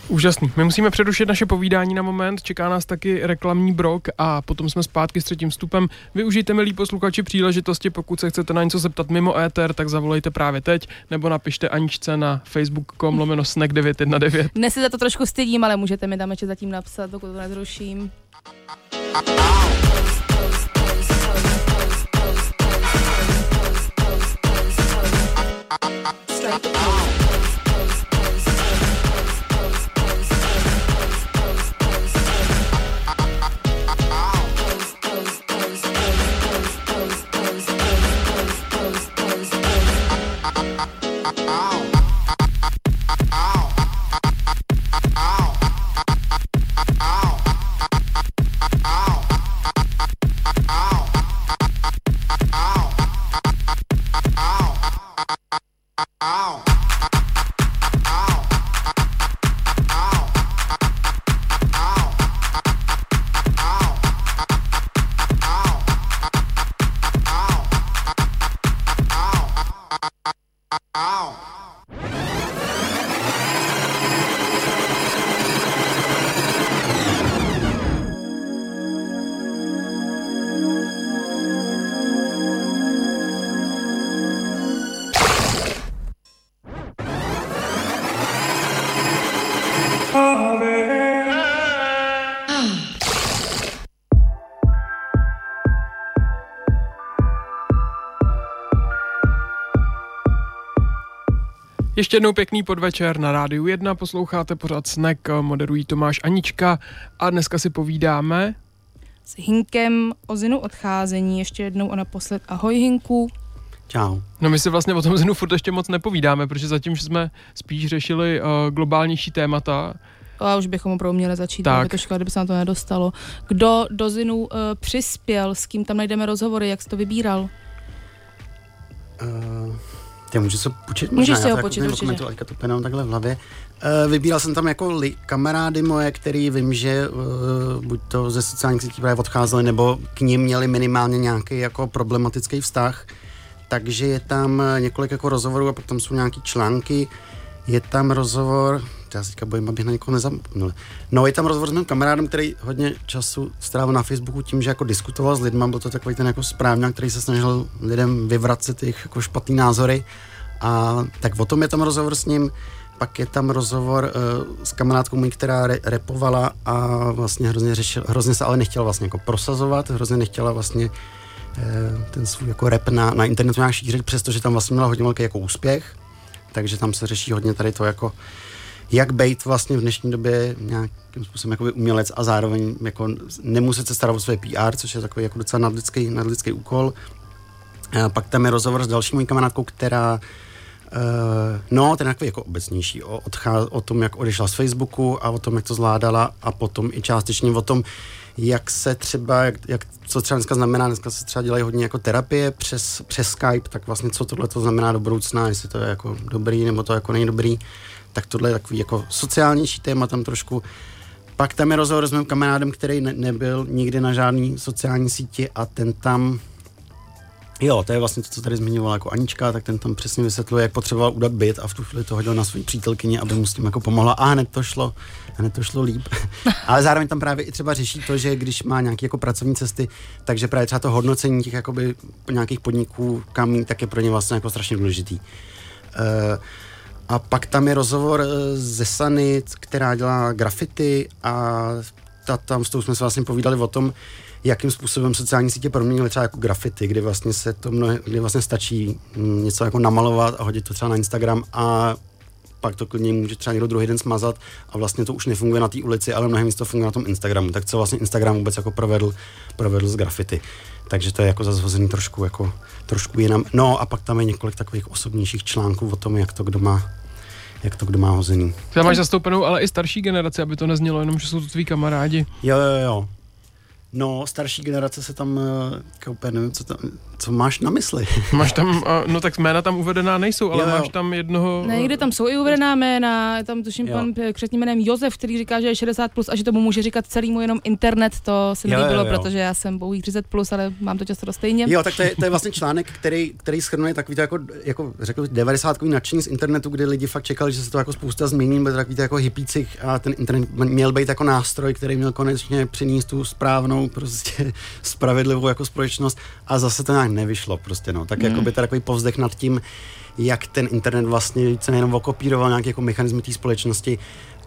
Úžasný. My musíme přerušit naše povídání na moment, čeká nás taky reklamní brok a potom jsme zpátky s třetím vstupem. Využijte, milí posluchači, příležitosti, pokud se chcete na něco zeptat mimo éter, tak zavolejte právě teď, nebo napište Aničce na facebook.com lomeno snack 919. Dnes se za to trošku stydím, ale můžete mi tam ještě zatím napsat, dokud to nezruším. Ještě jednou pěkný podvečer na rádiu 1, posloucháte pořád Snack, moderují Tomáš Anička a dneska si povídáme S Hinkem o Zinu odcházení, ještě jednou a naposled ahoj Hinku. Čau. No my si vlastně o tom Zinu furt ještě moc nepovídáme, protože zatím jsme spíš řešili uh, globálnější témata. A už bychom opravdu měli začít, Tak. to škoda, kdyby se na to nedostalo. Kdo do Zinu uh, přispěl, s kým tam najdeme rozhovory, jak jsi to vybíral? Uh, já můžu se počít? Můžeš možná, si ho to počít, jako určitě. teďka to penou takhle v hlavě. Uh, vybíral jsem tam jako li, kamarády moje, který vím, že uh, buď to ze sociálních sítí právě odcházeli, nebo k ním měli minimálně nějaký jako problematický vztah. Takže je tam eh, několik jako rozhovorů a potom jsou nějaký články. Je tam rozhovor, já se teďka bojím, abych na někoho nezapomněl. No, je tam rozhovor s mým kamarádem, který hodně času strávil na Facebooku tím, že jako diskutoval s lidmi, byl to takový ten jako správňák, který se snažil lidem vyvracet jejich jako špatný názory. A tak o tom je tam rozhovor s ním. Pak je tam rozhovor uh, s kamarádkou mojí, která re- repovala a vlastně hrozně, řešil, hrozně se ale nechtěla vlastně jako prosazovat, hrozně nechtěla vlastně eh, ten svůj jako rap na, na internetu nějak šířit, přestože tam vlastně měla hodně velký jako úspěch. Takže tam se řeší hodně tady to jako jak být vlastně v dnešní době nějakým způsobem jakoby umělec a zároveň jako nemuset se starat o své PR, což je takový jako docela nadlidský, nadlidský úkol. A pak tam je rozhovor s další mojí kamarádkou, která Uh, no, ten takový jako obecnější, o, odchá, o tom, jak odešla z Facebooku a o tom, jak to zvládala a potom i částečně o tom, jak se třeba, jak, jak, co třeba dneska znamená, dneska se třeba dělají hodně jako terapie přes, přes Skype, tak vlastně co tohle to znamená do budoucna, jestli to je jako dobrý nebo to jako není dobrý, tak tohle je takový jako sociálnější téma tam trošku. Pak tam je rozhovor s mým kamarádem, který ne, nebyl nikdy na žádný sociální síti a ten tam Jo, to je vlastně to, co tady zmiňovala jako Anička, tak ten tam přesně vysvětluje, jak potřeboval udat byt a v tu chvíli to hodil na svou přítelkyni, aby mu s tím jako pomohla a hned to šlo, hned to šlo líp. Ale zároveň tam právě i třeba řeší to, že když má nějaké jako pracovní cesty, takže právě třeba to hodnocení těch jakoby nějakých podniků, kam tak je pro ně vlastně jako strašně důležitý. Uh, a pak tam je rozhovor eh, ze Sany, která dělá grafity a ta, tam s tou jsme se vlastně povídali o tom, jakým způsobem sociální sítě proměnily třeba jako grafity, kdy vlastně se to mnohé, kdy vlastně stačí mm, něco jako namalovat a hodit to třeba na Instagram a pak to klidně může třeba někdo druhý den smazat a vlastně to už nefunguje na té ulici, ale mnohem víc to funguje na tom Instagramu. Tak co vlastně Instagram vůbec jako provedl, provedl z grafity. Takže to je jako zazhozený trošku, jako, trošku jinam. No a pak tam je několik takových osobnějších článků o tom, jak to kdo má, jak to kdo má hozený. Ty máš zastoupenou ale i starší generaci, aby to neznělo jenom, že jsou to tví kamarádi. Jo, jo, jo. No, starší generace se tam, eh, jako úplně nevím, co, tam, co máš na mysli. Máš tam, no tak jména tam uvedená nejsou, ale Jo, jo. máš tam jednoho... Ne, někde tam jsou i uvedená jména, je tam tuším Jo. pan eh, křetním jménem Josef, který říká, že je 60+, plus a že tomu může říkat celému jenom internet, to se mi jo, líbilo, jo. protože já jsem pouhých 30+, plus, ale mám to často stejně. Jo, tak to je, to je vlastně článek, který, který schrnuje takový to jako, jako řekl bych, 90 nadšení z internetu, kdy lidi fakt čekali, že se to jako spousta změní, bude takový to jako hippících a ten internet měl být jako nástroj, který měl konečně přinést tu správnou, prostě spravedlivou jako společnost a zase to nějak nevyšlo prostě, no. Tak jako by to takový povzdech nad tím, jak ten internet vlastně se nejenom okopíroval nějaké jako mechanizmy té společnosti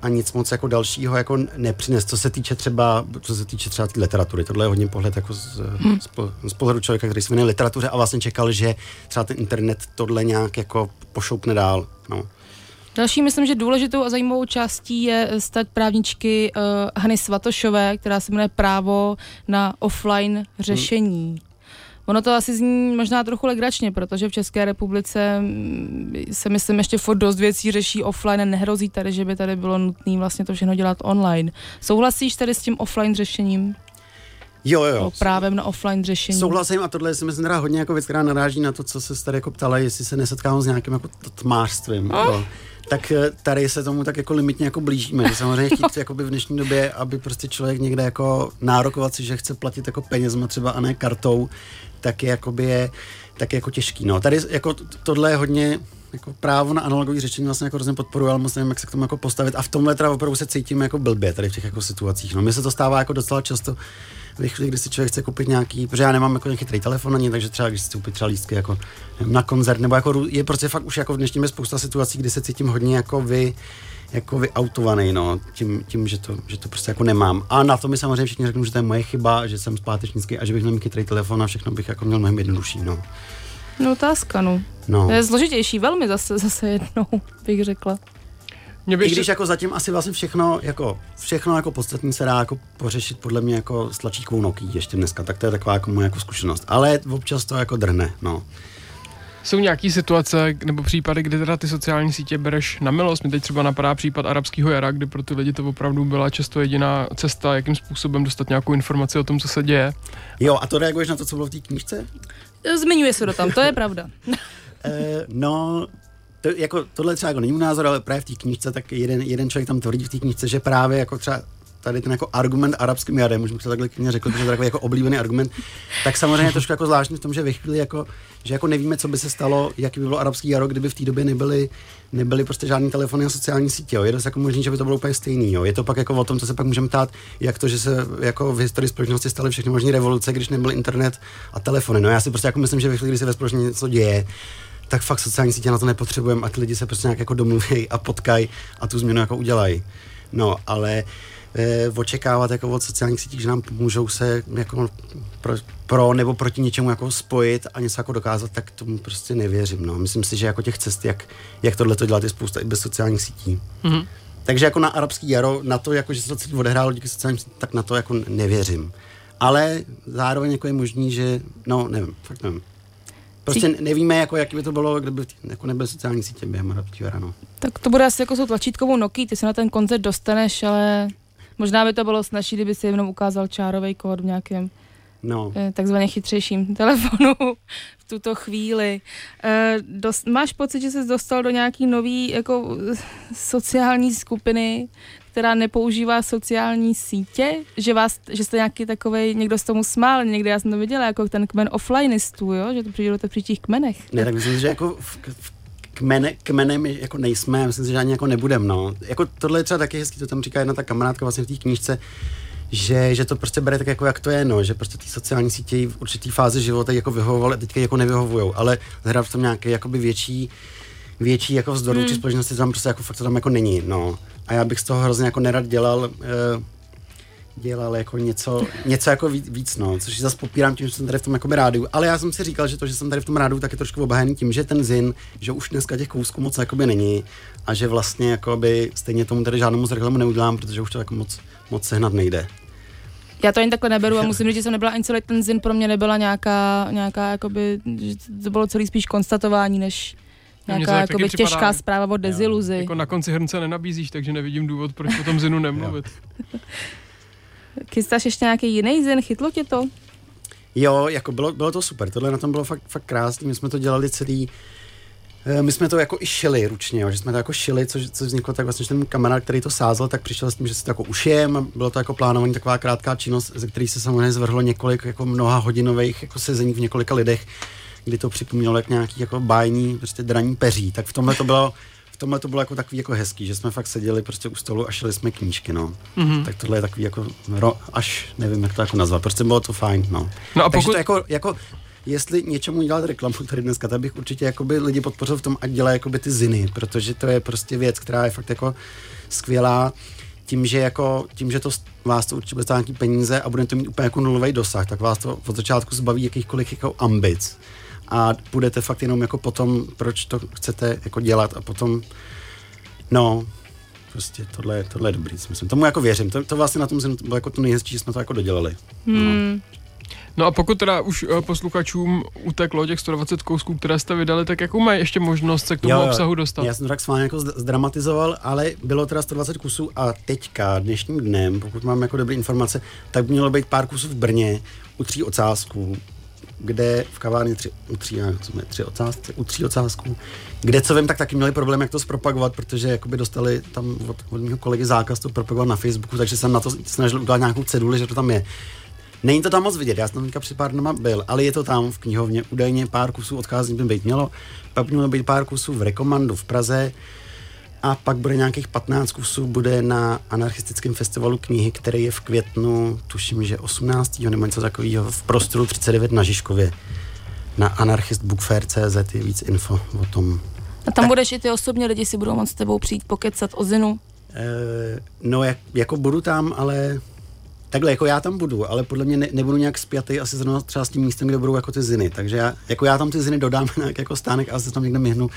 a nic moc jako dalšího jako nepřines. Co se týče třeba, co se týče třeba té literatury, tohle je hodně pohled jako z, hmm. z, po- z pohledu člověka, který se věnuje literatuře a vlastně čekal, že třeba ten internet tohle nějak jako pošoupne dál. No. Další, myslím, že důležitou a zajímavou částí je stať právničky uh, Hany Svatošové, která se jmenuje Právo na offline řešení. Ono to asi zní možná trochu legračně, protože v České republice mm, se myslím ještě furt dost věcí řeší offline a nehrozí tady, že by tady bylo nutné vlastně to všechno dělat online. Souhlasíš tady s tím offline řešením? Jo, jo, O jo. právem na offline řešení? Souhlasím a tohle je si myslím teda hodně jako věc, která naráží na to, co se tady jako ptala, jestli se nesetkám s nějakým jako tmářstvím. Oh. Jo. Tak eh, tady se tomu tak jako limitně jako blížíme. Že samozřejmě chtít jakoby v dnešní době, aby prostě člověk někde jako nárokovat si, že chce platit jako penězma třeba a ne kartou, tak je jakoby je, tak je jako těžký. No. Tady jako tohle je hodně jako právo na analogové řešení vlastně jako hrozně podporuji, ale moc nevím, jak se k tomu jako postavit. A v tomhle teda opravdu se cítím jako blbě tady v těch jako situacích. No, mně se to stává jako docela často ve chvíli, kdy si člověk chce koupit nějaký, protože já nemám jako nějaký chytrý telefon ani, takže třeba když si koupit třeba lístky jako nevím, na koncert, nebo jako je prostě fakt už jako v dnešní době spousta situací, kdy se cítím hodně jako vy, jako vyautovaný, no, tím, tím že, to, že to prostě jako nemám. A na to mi samozřejmě všichni řeknou, že to je moje chyba, že jsem zpátečnický a že bych měl mít chytrý telefon a všechno bych jako měl mnohem jednodušší, no. No otázka, no. no. To je složitější, velmi zase, zase jednou, bych řekla. Mě I ještě- když jako zatím asi vlastně všechno, jako všechno jako podstatní se dá jako pořešit podle mě jako s tlačítkovou Nokia ještě dneska, tak to je taková jako moje jako zkušenost. Ale občas to jako drhne, no. Jsou nějaký situace nebo případy, kdy teda ty sociální sítě bereš na milost? Mi teď třeba napadá případ arabského jara, kdy pro ty lidi to opravdu byla často jediná cesta, jakým způsobem dostat nějakou informaci o tom, co se děje. Jo, a to reaguješ na to, co bylo v té knížce? Zmiňuje se to tam, to je pravda. Eh, no, to, jako, tohle třeba jako není můj názor, ale právě v té knížce, tak jeden, jeden člověk tam tvrdí v té knížce, že právě jako třeba tady ten jako argument arabským jarem, už bych to takhle klidně řekl, protože to je takový jako oblíbený argument, tak samozřejmě je trošku jako zvláštní v tom, že ve chvíli jako, že jako nevíme, co by se stalo, jaký by bylo arabský jaro, kdyby v té době nebyly, nebyly prostě žádný telefony a sociální sítě. Jo. Je dost jako možný, že by to bylo úplně stejný. Jo. Je to pak jako o tom, co se pak můžeme ptát, jak to, že se jako v historii společnosti staly všechny možné revoluce, když nebyl internet a telefony. No já si prostě jako myslím, že ve chvíli, kdy se ve společnosti něco děje, tak fakt sociální sítě na to nepotřebujeme a ty lidi se prostě nějak jako domluví a potkají a tu změnu jako udělají. No, ale eh, očekávat jako od sociálních sítí, že nám pomůžou se jako pro, pro nebo proti něčemu jako spojit a něco jako dokázat, tak tomu prostě nevěřím. No. Myslím si, že jako těch cest, jak, jak tohle to dělat, je spousta i bez sociálních sítí. Mhm. Takže jako na arabský jaro, na to, jako, že se to celý odehrálo díky sociálním sítím, tak na to jako nevěřím. Ale zároveň jako je možný, že, no nevím, fakt nevím. Prostě nevíme, jako, jak by to bylo, kdyby jako nebyly sociální sítě během arabského jara. No. Tak to bude asi jako s tou tlačítkovou Nokia, ty se na ten koncert dostaneš, ale možná by to bylo snažší, kdyby si jenom ukázal čárový kód v nějakém no. eh, takzvaně chytřejším telefonu v tuto chvíli. Eh, dost, máš pocit, že jsi dostal do nějaký nový jako eh, sociální skupiny, která nepoužívá sociální sítě, že vás, že jste nějaký takový, někdo z tomu smál, někde já jsem to viděla, jako ten kmen offlineistů, jo, že to přijde do při těch kmenech. Ne, tak myslím, že jako v, v kmene, kmenem jako nejsme, myslím si, že ani jako nebudem, no. Jako tohle je třeba taky hezký, to tam říká jedna ta kamarádka vlastně v té knížce, že, že to prostě bere tak jako jak to je, no, že prostě ty sociální sítě v určitý fázi života jako vyhovovaly a teďka jako nevyhovujou, ale hledat v tom nějaký jakoby větší, větší jako vzdor vůči Hmm. společnosti tam prostě jako fakt to tam jako není, no. A já bych z toho hrozně jako nerad dělal, eh, dělal jako něco, něco jako víc, víc, no, což zase popírám tím, že jsem tady v tom jako rádiu, ale já jsem si říkal, že to, že jsem tady v tom rádiu, tak je trošku obhájený tím, že ten zin, že už dneska těch kousků moc jakoby není a že vlastně jakoby stejně tomu tady žádnému z reklamu neudělám, protože už to jako moc, moc sehnat nejde. Já to ani takhle neberu a musím říct, že jsem nebyla ani celý ten zin pro mě nebyla nějaká, nějaká jakoby, že to bylo celý spíš konstatování, než nějaká jakoby připadá. těžká zpráva o deziluzi. Jako na konci hrnce nenabízíš, takže nevidím důvod, proč o tom zinu nemluvit. Chystáš ještě nějaký jiný zin? Chytlo tě to? Jo, jako bylo, bylo to super, tohle na tom bylo fakt, fakt krásný, my jsme to dělali celý, eh, my jsme to jako i šili ručně, jo, že jsme to jako šili, což, co vzniklo tak vlastně, že ten kamarád, který to sázel, tak přišel s tím, že se to jako ušijem a bylo to jako plánovaný taková krátká činnost, ze který se samozřejmě zvrhlo několik jako mnoha hodinových jako sezení v několika lidech, kdy to připomínalo jak nějaký jako bájný, prostě draní peří, tak v tomhle to bylo v tomhle to bylo jako takový jako hezký, že jsme fakt seděli prostě u stolu a šili jsme knížky, no. Mm-hmm. Tak tohle je takový jako, ro, až nevím, jak to jako nazvat, prostě bylo to fajn, no. No a Takže pokud- to jako, jako jestli něčemu dělat reklamu tady dneska, tak bych určitě jakoby lidi podpořil v tom, ať dělají jakoby ty ziny, protože to je prostě věc, která je fakt jako skvělá tím, že jako, tím, že to vás to určitě bude nějaký peníze a budete mít úplně jako nulový dosah, tak vás to od začátku zbaví jakýchkoliv jako ambic a budete fakt jenom jako potom, proč to chcete jako dělat a potom, no, prostě tohle, tohle je dobrý, si myslím. Tomu jako věřím. To, to vlastně na tom zinu bylo jako to nejhezčí, že jsme to jako dodělali. Hmm. No a pokud teda už eh, posluchačům uteklo těch 120 kousků, které jste vydali, tak jakou mají ještě možnost se k tomu Jo, obsahu dostat? Já jsem to tak s vámi jako zd- zdramatizoval, ale bylo teda 120 kusů a teďka, dnešním dnem, pokud mám jako dobré informace, tak by mělo být pár kusů v Brně u tří ocázků, kde v kavárně tři, u tří, jsme, tři ocázky, u tří ocázků, kde co vím, tak taky měli problém, jak to zpropagovat, protože jakoby dostali tam od, od mého kolegy zákaz to propagovat na Facebooku, takže jsem na to snažil udělat nějakou ceduli, že to tam je. Není to tam moc vidět, já jsem tam teďka před pár dnama byl, ale je to tam v knihovně, údajně pár kusů odchází by být mělo, pak mělo být pár kusů v Rekomandu v Praze a pak bude nějakých 15 kusů, bude na anarchistickém festivalu knihy, který je v květnu, tuším, že 18. nebo něco takového, v prostoru 39 na Žižkově. Na anarchistbookfair.cz je víc info o tom. A tam budeš i ty osobně, lidi si budou moct s tebou přijít pokecat o zinu. E, no, jak, jako budu tam, ale takhle, jako já tam budu, ale podle mě ne, nebudu nějak spjatý asi zrovna třeba s tím místem, kde budou jako ty ziny. Takže já, jako já tam ty ziny dodám na jako stánek a se tam někde myhnu,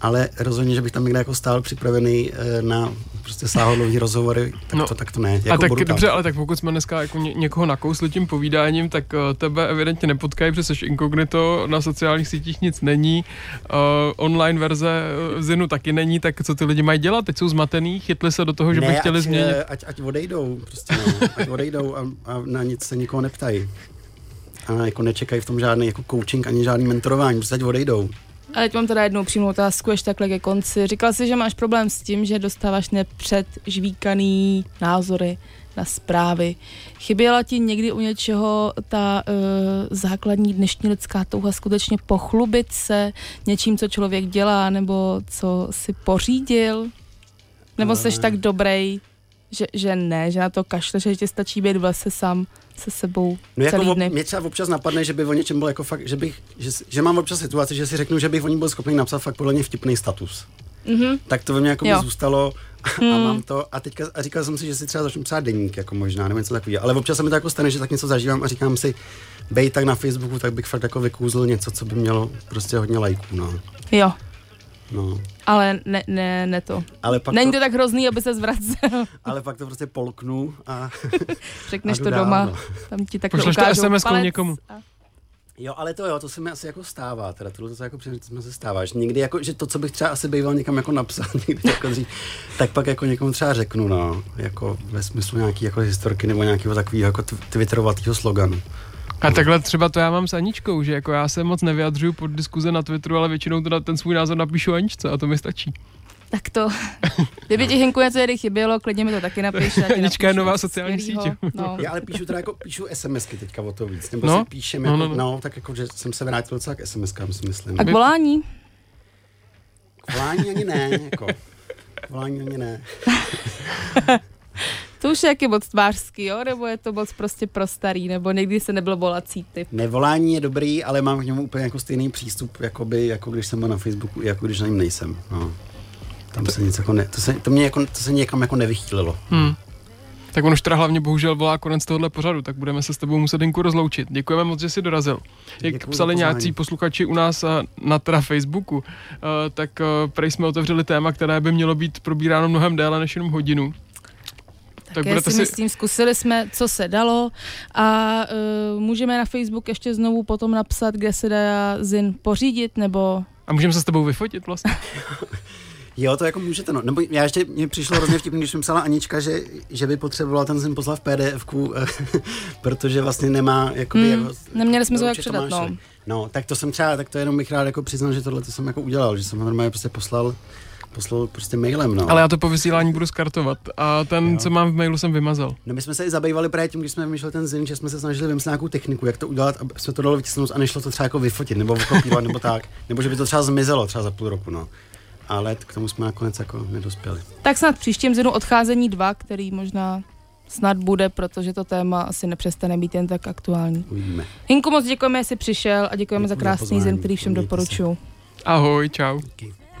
ale rozhodně, že bych tam někde jako stál připravený e, na prostě sáhodlový rozhovory, tak, No. to, tak to ne. Jako a tak budu tam. dobře, ale tak pokud jsme dneska jako ně, někoho nakousli tím povídáním, tak uh, tebe evidentně nepotkají, protože jsi inkognito, na sociálních sítích nic není, uh, online verze Zinu taky není, tak co ty lidi mají dělat? Teď jsou zmatený, chytli se do toho, že by ne, chtěli ať, změnit. eh, Ať, ať odejdou, prostě no, ať odejdou a, a, na nic se nikoho neptají. A jako nečekají v tom žádný jako coaching ani žádný mentorování, prostě ať odejdou. A teď mám teda jednou přímou otázku, ještě takhle ke konci. Říkal jsi, že máš problém s tím, že dostáváš nepředžvíkaný názory na zprávy. Chyběla ti někdy u něčeho ta uh, základní dnešní lidská touha skutečně pochlubit se něčím, co člověk dělá, nebo co si pořídil? Nebo jsi tak dobrý, že, že ne, že na to kašle, že ti stačí být v lese sám se sebou No jako celý ob, dny? mě třeba občas napadne, že by o něčem byl jako fakt, že bych, že, že mám občas situaci, že si řeknu, že bych o ní byl schopný napsat fakt podle mě vtipný status. Mhm. Tak to ve mně jako Jo. zůstalo a Hmm. mám to a teďka a říkal jsem si, že si třeba začnu psát deník, jako možná, nebo něco takového. Ale občas se mi to jako stane, že tak něco zažívám a říkám si, bej tak na Facebooku, tak bych fakt jako vykouzl něco, co by mělo prostě hodně lajků, no. Jo, no. ale ne, ne, ne to. Ale pak Není to, to tak hrozný, aby se zvracel. ale pak to prostě polknu a Řekneš A to dál, doma, no. tam ti takhle Pošleš to palec někomu. A... Jo, ale to jo, to se mi asi jako stává, teda tohle to jako přirozeně se stává, že někdy jako, že to, co bych třeba asi býval někam jako napsal, někdy jako dřív, tak pak jako někomu třeba řeknu, no, jako ve smyslu nějaký jako historky nebo nějakého takového jako tw- twitterovatého sloganu. A takhle třeba to já mám s Aničkou, že jako já se moc nevyjadřuju pod diskuze na Twitteru, ale většinou to na ten svůj názor napíšu Aničce a to mi stačí. Tak to, kdyby ti Hinku něco jedy chybělo, klidně mi to taky napiš. ti Anička je nová sociální síť. No. Já ale píšu teda jako, píšu SMSky teďka o to víc, nebo No, si píšem no, jako, no, no, no. no. tak jako, že jsem se vrátil docela k SMSkám, si myslím. A k volání? K volání ani ne, jako. K volání ani ne. To už je jaký moc tvářský, jo? Nebo je to moc prostě pro starý, nebo někdy se nebyl volací typ. Nevolání je dobrý, ale mám k němu úplně jako stejný přístup, jakoby, jako když jsem byl na Facebooku, jako když na něm nejsem. No. Tam se nic jako ne, to se, to mě jako, to se někam jako nevychýlilo. Hmm. Tak on už teda hlavně bohužel volá konec tohohle pořadu, tak budeme se s tebou muset Dinku rozloučit. Děkujeme moc, že jsi dorazil. Jak Děkuju psali nějací posluchači u nás eh, na teda Facebooku, eh, tak eh, prej jsme otevřeli téma, které by mělo být probíráno mnohem déle než jenom hodinu. Tak, budete si si- myslím, zkusili jsme, co se dalo a uh, můžeme na Facebook ještě znovu potom napsat, kde se dá zin pořídit, nebo A můžeme se s tebou vyfotit vlastně? Jo, to jako můžete, no. Nebo já ještě, mě přišlo hrozně vtipný, když mi psala Anička, že, že by potřebovala ten zim poslat v pdf protože vlastně nemá, jakoby, Hmm, jako, neměli jsme to jak předat, no. No, tak to jsem třeba, tak to jenom bych rád jako přiznal, že tohle to jsem jako udělal, že jsem ho normálně prostě poslal, poslal prostě mailem, no. Ale já to po vysílání budu skartovat a ten, Jo. co mám v mailu, jsem vymazal. No my jsme se i zabývali právě tím, když jsme vymýšleli ten zin, že jsme se snažili vymyslet nějakou techniku, jak to udělat, aby jsme to dalo vytisknout a nešlo to třeba jako vyfotit nebo vykopírovat nebo tak, nebo že by to třeba zmizelo třeba za půl roku, no. Ale k tomu jsme nakonec jako nedospěli. Tak snad příštím zinu odcházení dva, který možná snad bude, protože to téma asi nepřestane být jen tak aktuální. Uvidíme. Hinku, moc děkujeme, že jsi přišel a děkujeme za Děkuji za krásný zin, který všem doporučuju. Ahoj, čau. Grooving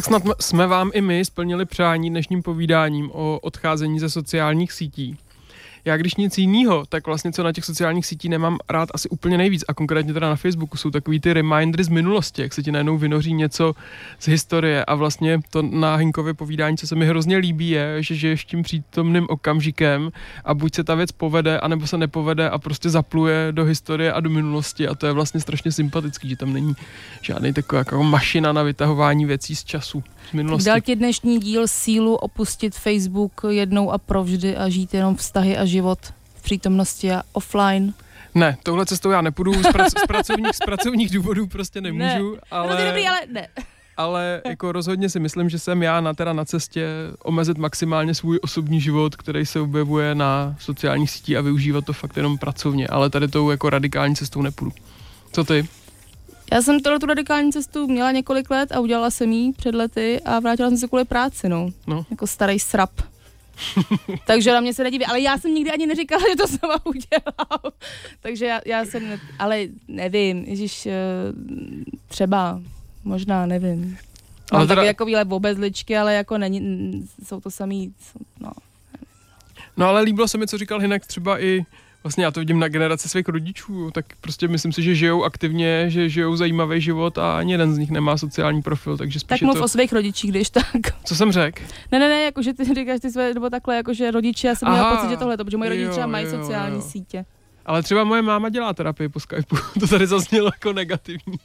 Tak snad jsme vám i my splnili přání dnešním povídáním o odcházení ze sociálních sítí. Já když nic jiného, tak vlastně co na těch sociálních sítí nemám rád asi úplně nejvíc. A konkrétně teda na Facebooku jsou takový ty remindery z minulosti, jak se ti najednou vynoří něco z historie. A vlastně to na Hinkově povídání, co se mi hrozně líbí je, že žiješ tím přítomným okamžikem a buď se ta věc povede, anebo se nepovede a prostě zapluje do historie a do minulosti. A to je vlastně strašně sympatický, že tam není žádný takový jako mašina na vytahování věcí z času, z minulosti. Dal ti dnešní díl sílu opustit Facebook jednou a provždy a žít jenom vztahy a život v přítomnosti a offline. Ne, touhle cestou já nepůjdu, z, prac, z, pracovních, z pracovních důvodů prostě nemůžu, Ne. ale, No to je dobrý, ale ne. ale jako rozhodně si myslím, že jsem já na, teda na cestě omezit maximálně svůj osobní život, který se objevuje na sociálních sítích a využívat to fakt jenom pracovně, ale tady tou jako radikální cestou nepůjdu. Co ty? Já jsem tohle tu radikální cestu měla několik let a udělala jsem ji před lety a vrátila jsem se kvůli práci, no. No. Jako starý srap. Takže na mě se nedíví, ale já jsem nikdy ani neříkala, že to sama udělám. Takže já, já jsem, ne, ale nevím, ježiš, eh, třeba, možná, nevím. Ale Mám teda- taky jako obezličky, ale jako není, jsou to samý, jsou- no. No ale líbilo se mi, co říkal Hinek, třeba i Vlastně já to vidím na generaci svých rodičů, tak prostě myslím si, že žijou aktivně, že žijou zajímavý život a ani jeden z nich nemá sociální profil, takže spíš Tak mluv to... o svých rodičích, když tak. Co jsem řekl? Ne, ne, ne, jakože ty říkáš ty své, nebo takhle, jakože rodiče, já jsem měla Aha. pocit, že tohle, protože moje rodiče Jo, mají jo, sociální jo. sítě. Ale třeba moje máma dělá terapii po Skypeu, to tady zaznělo jako negativní.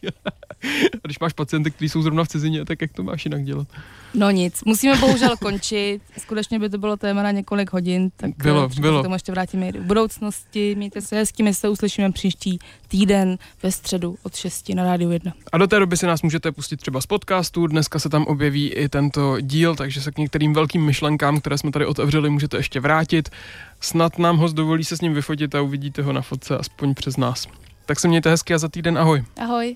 a když máš pacienty, kteří jsou zrovna v cizině, tak jak to máš jinak dělat? No nic, musíme bohužel končit. Skutečně by to bylo téma na několik hodin, tak Bylo, eh, bylo. k tomu ještě vrátíme i v budoucnosti. Mějte se hezky, my se uslyšíme příští týden ve středu od 6 na Rádiu 1. A do té doby si nás můžete pustit třeba z podcastu, dneska se tam objeví i tento díl, takže se k některým velkým myšlenkám, které jsme tady otevřeli, můžete ještě vrátit. Snad nám host dovolí se s ním vyfotit a uvidíte ho na fotce aspoň přes nás. Tak se mějte hezky a za týden ahoj. Ahoj.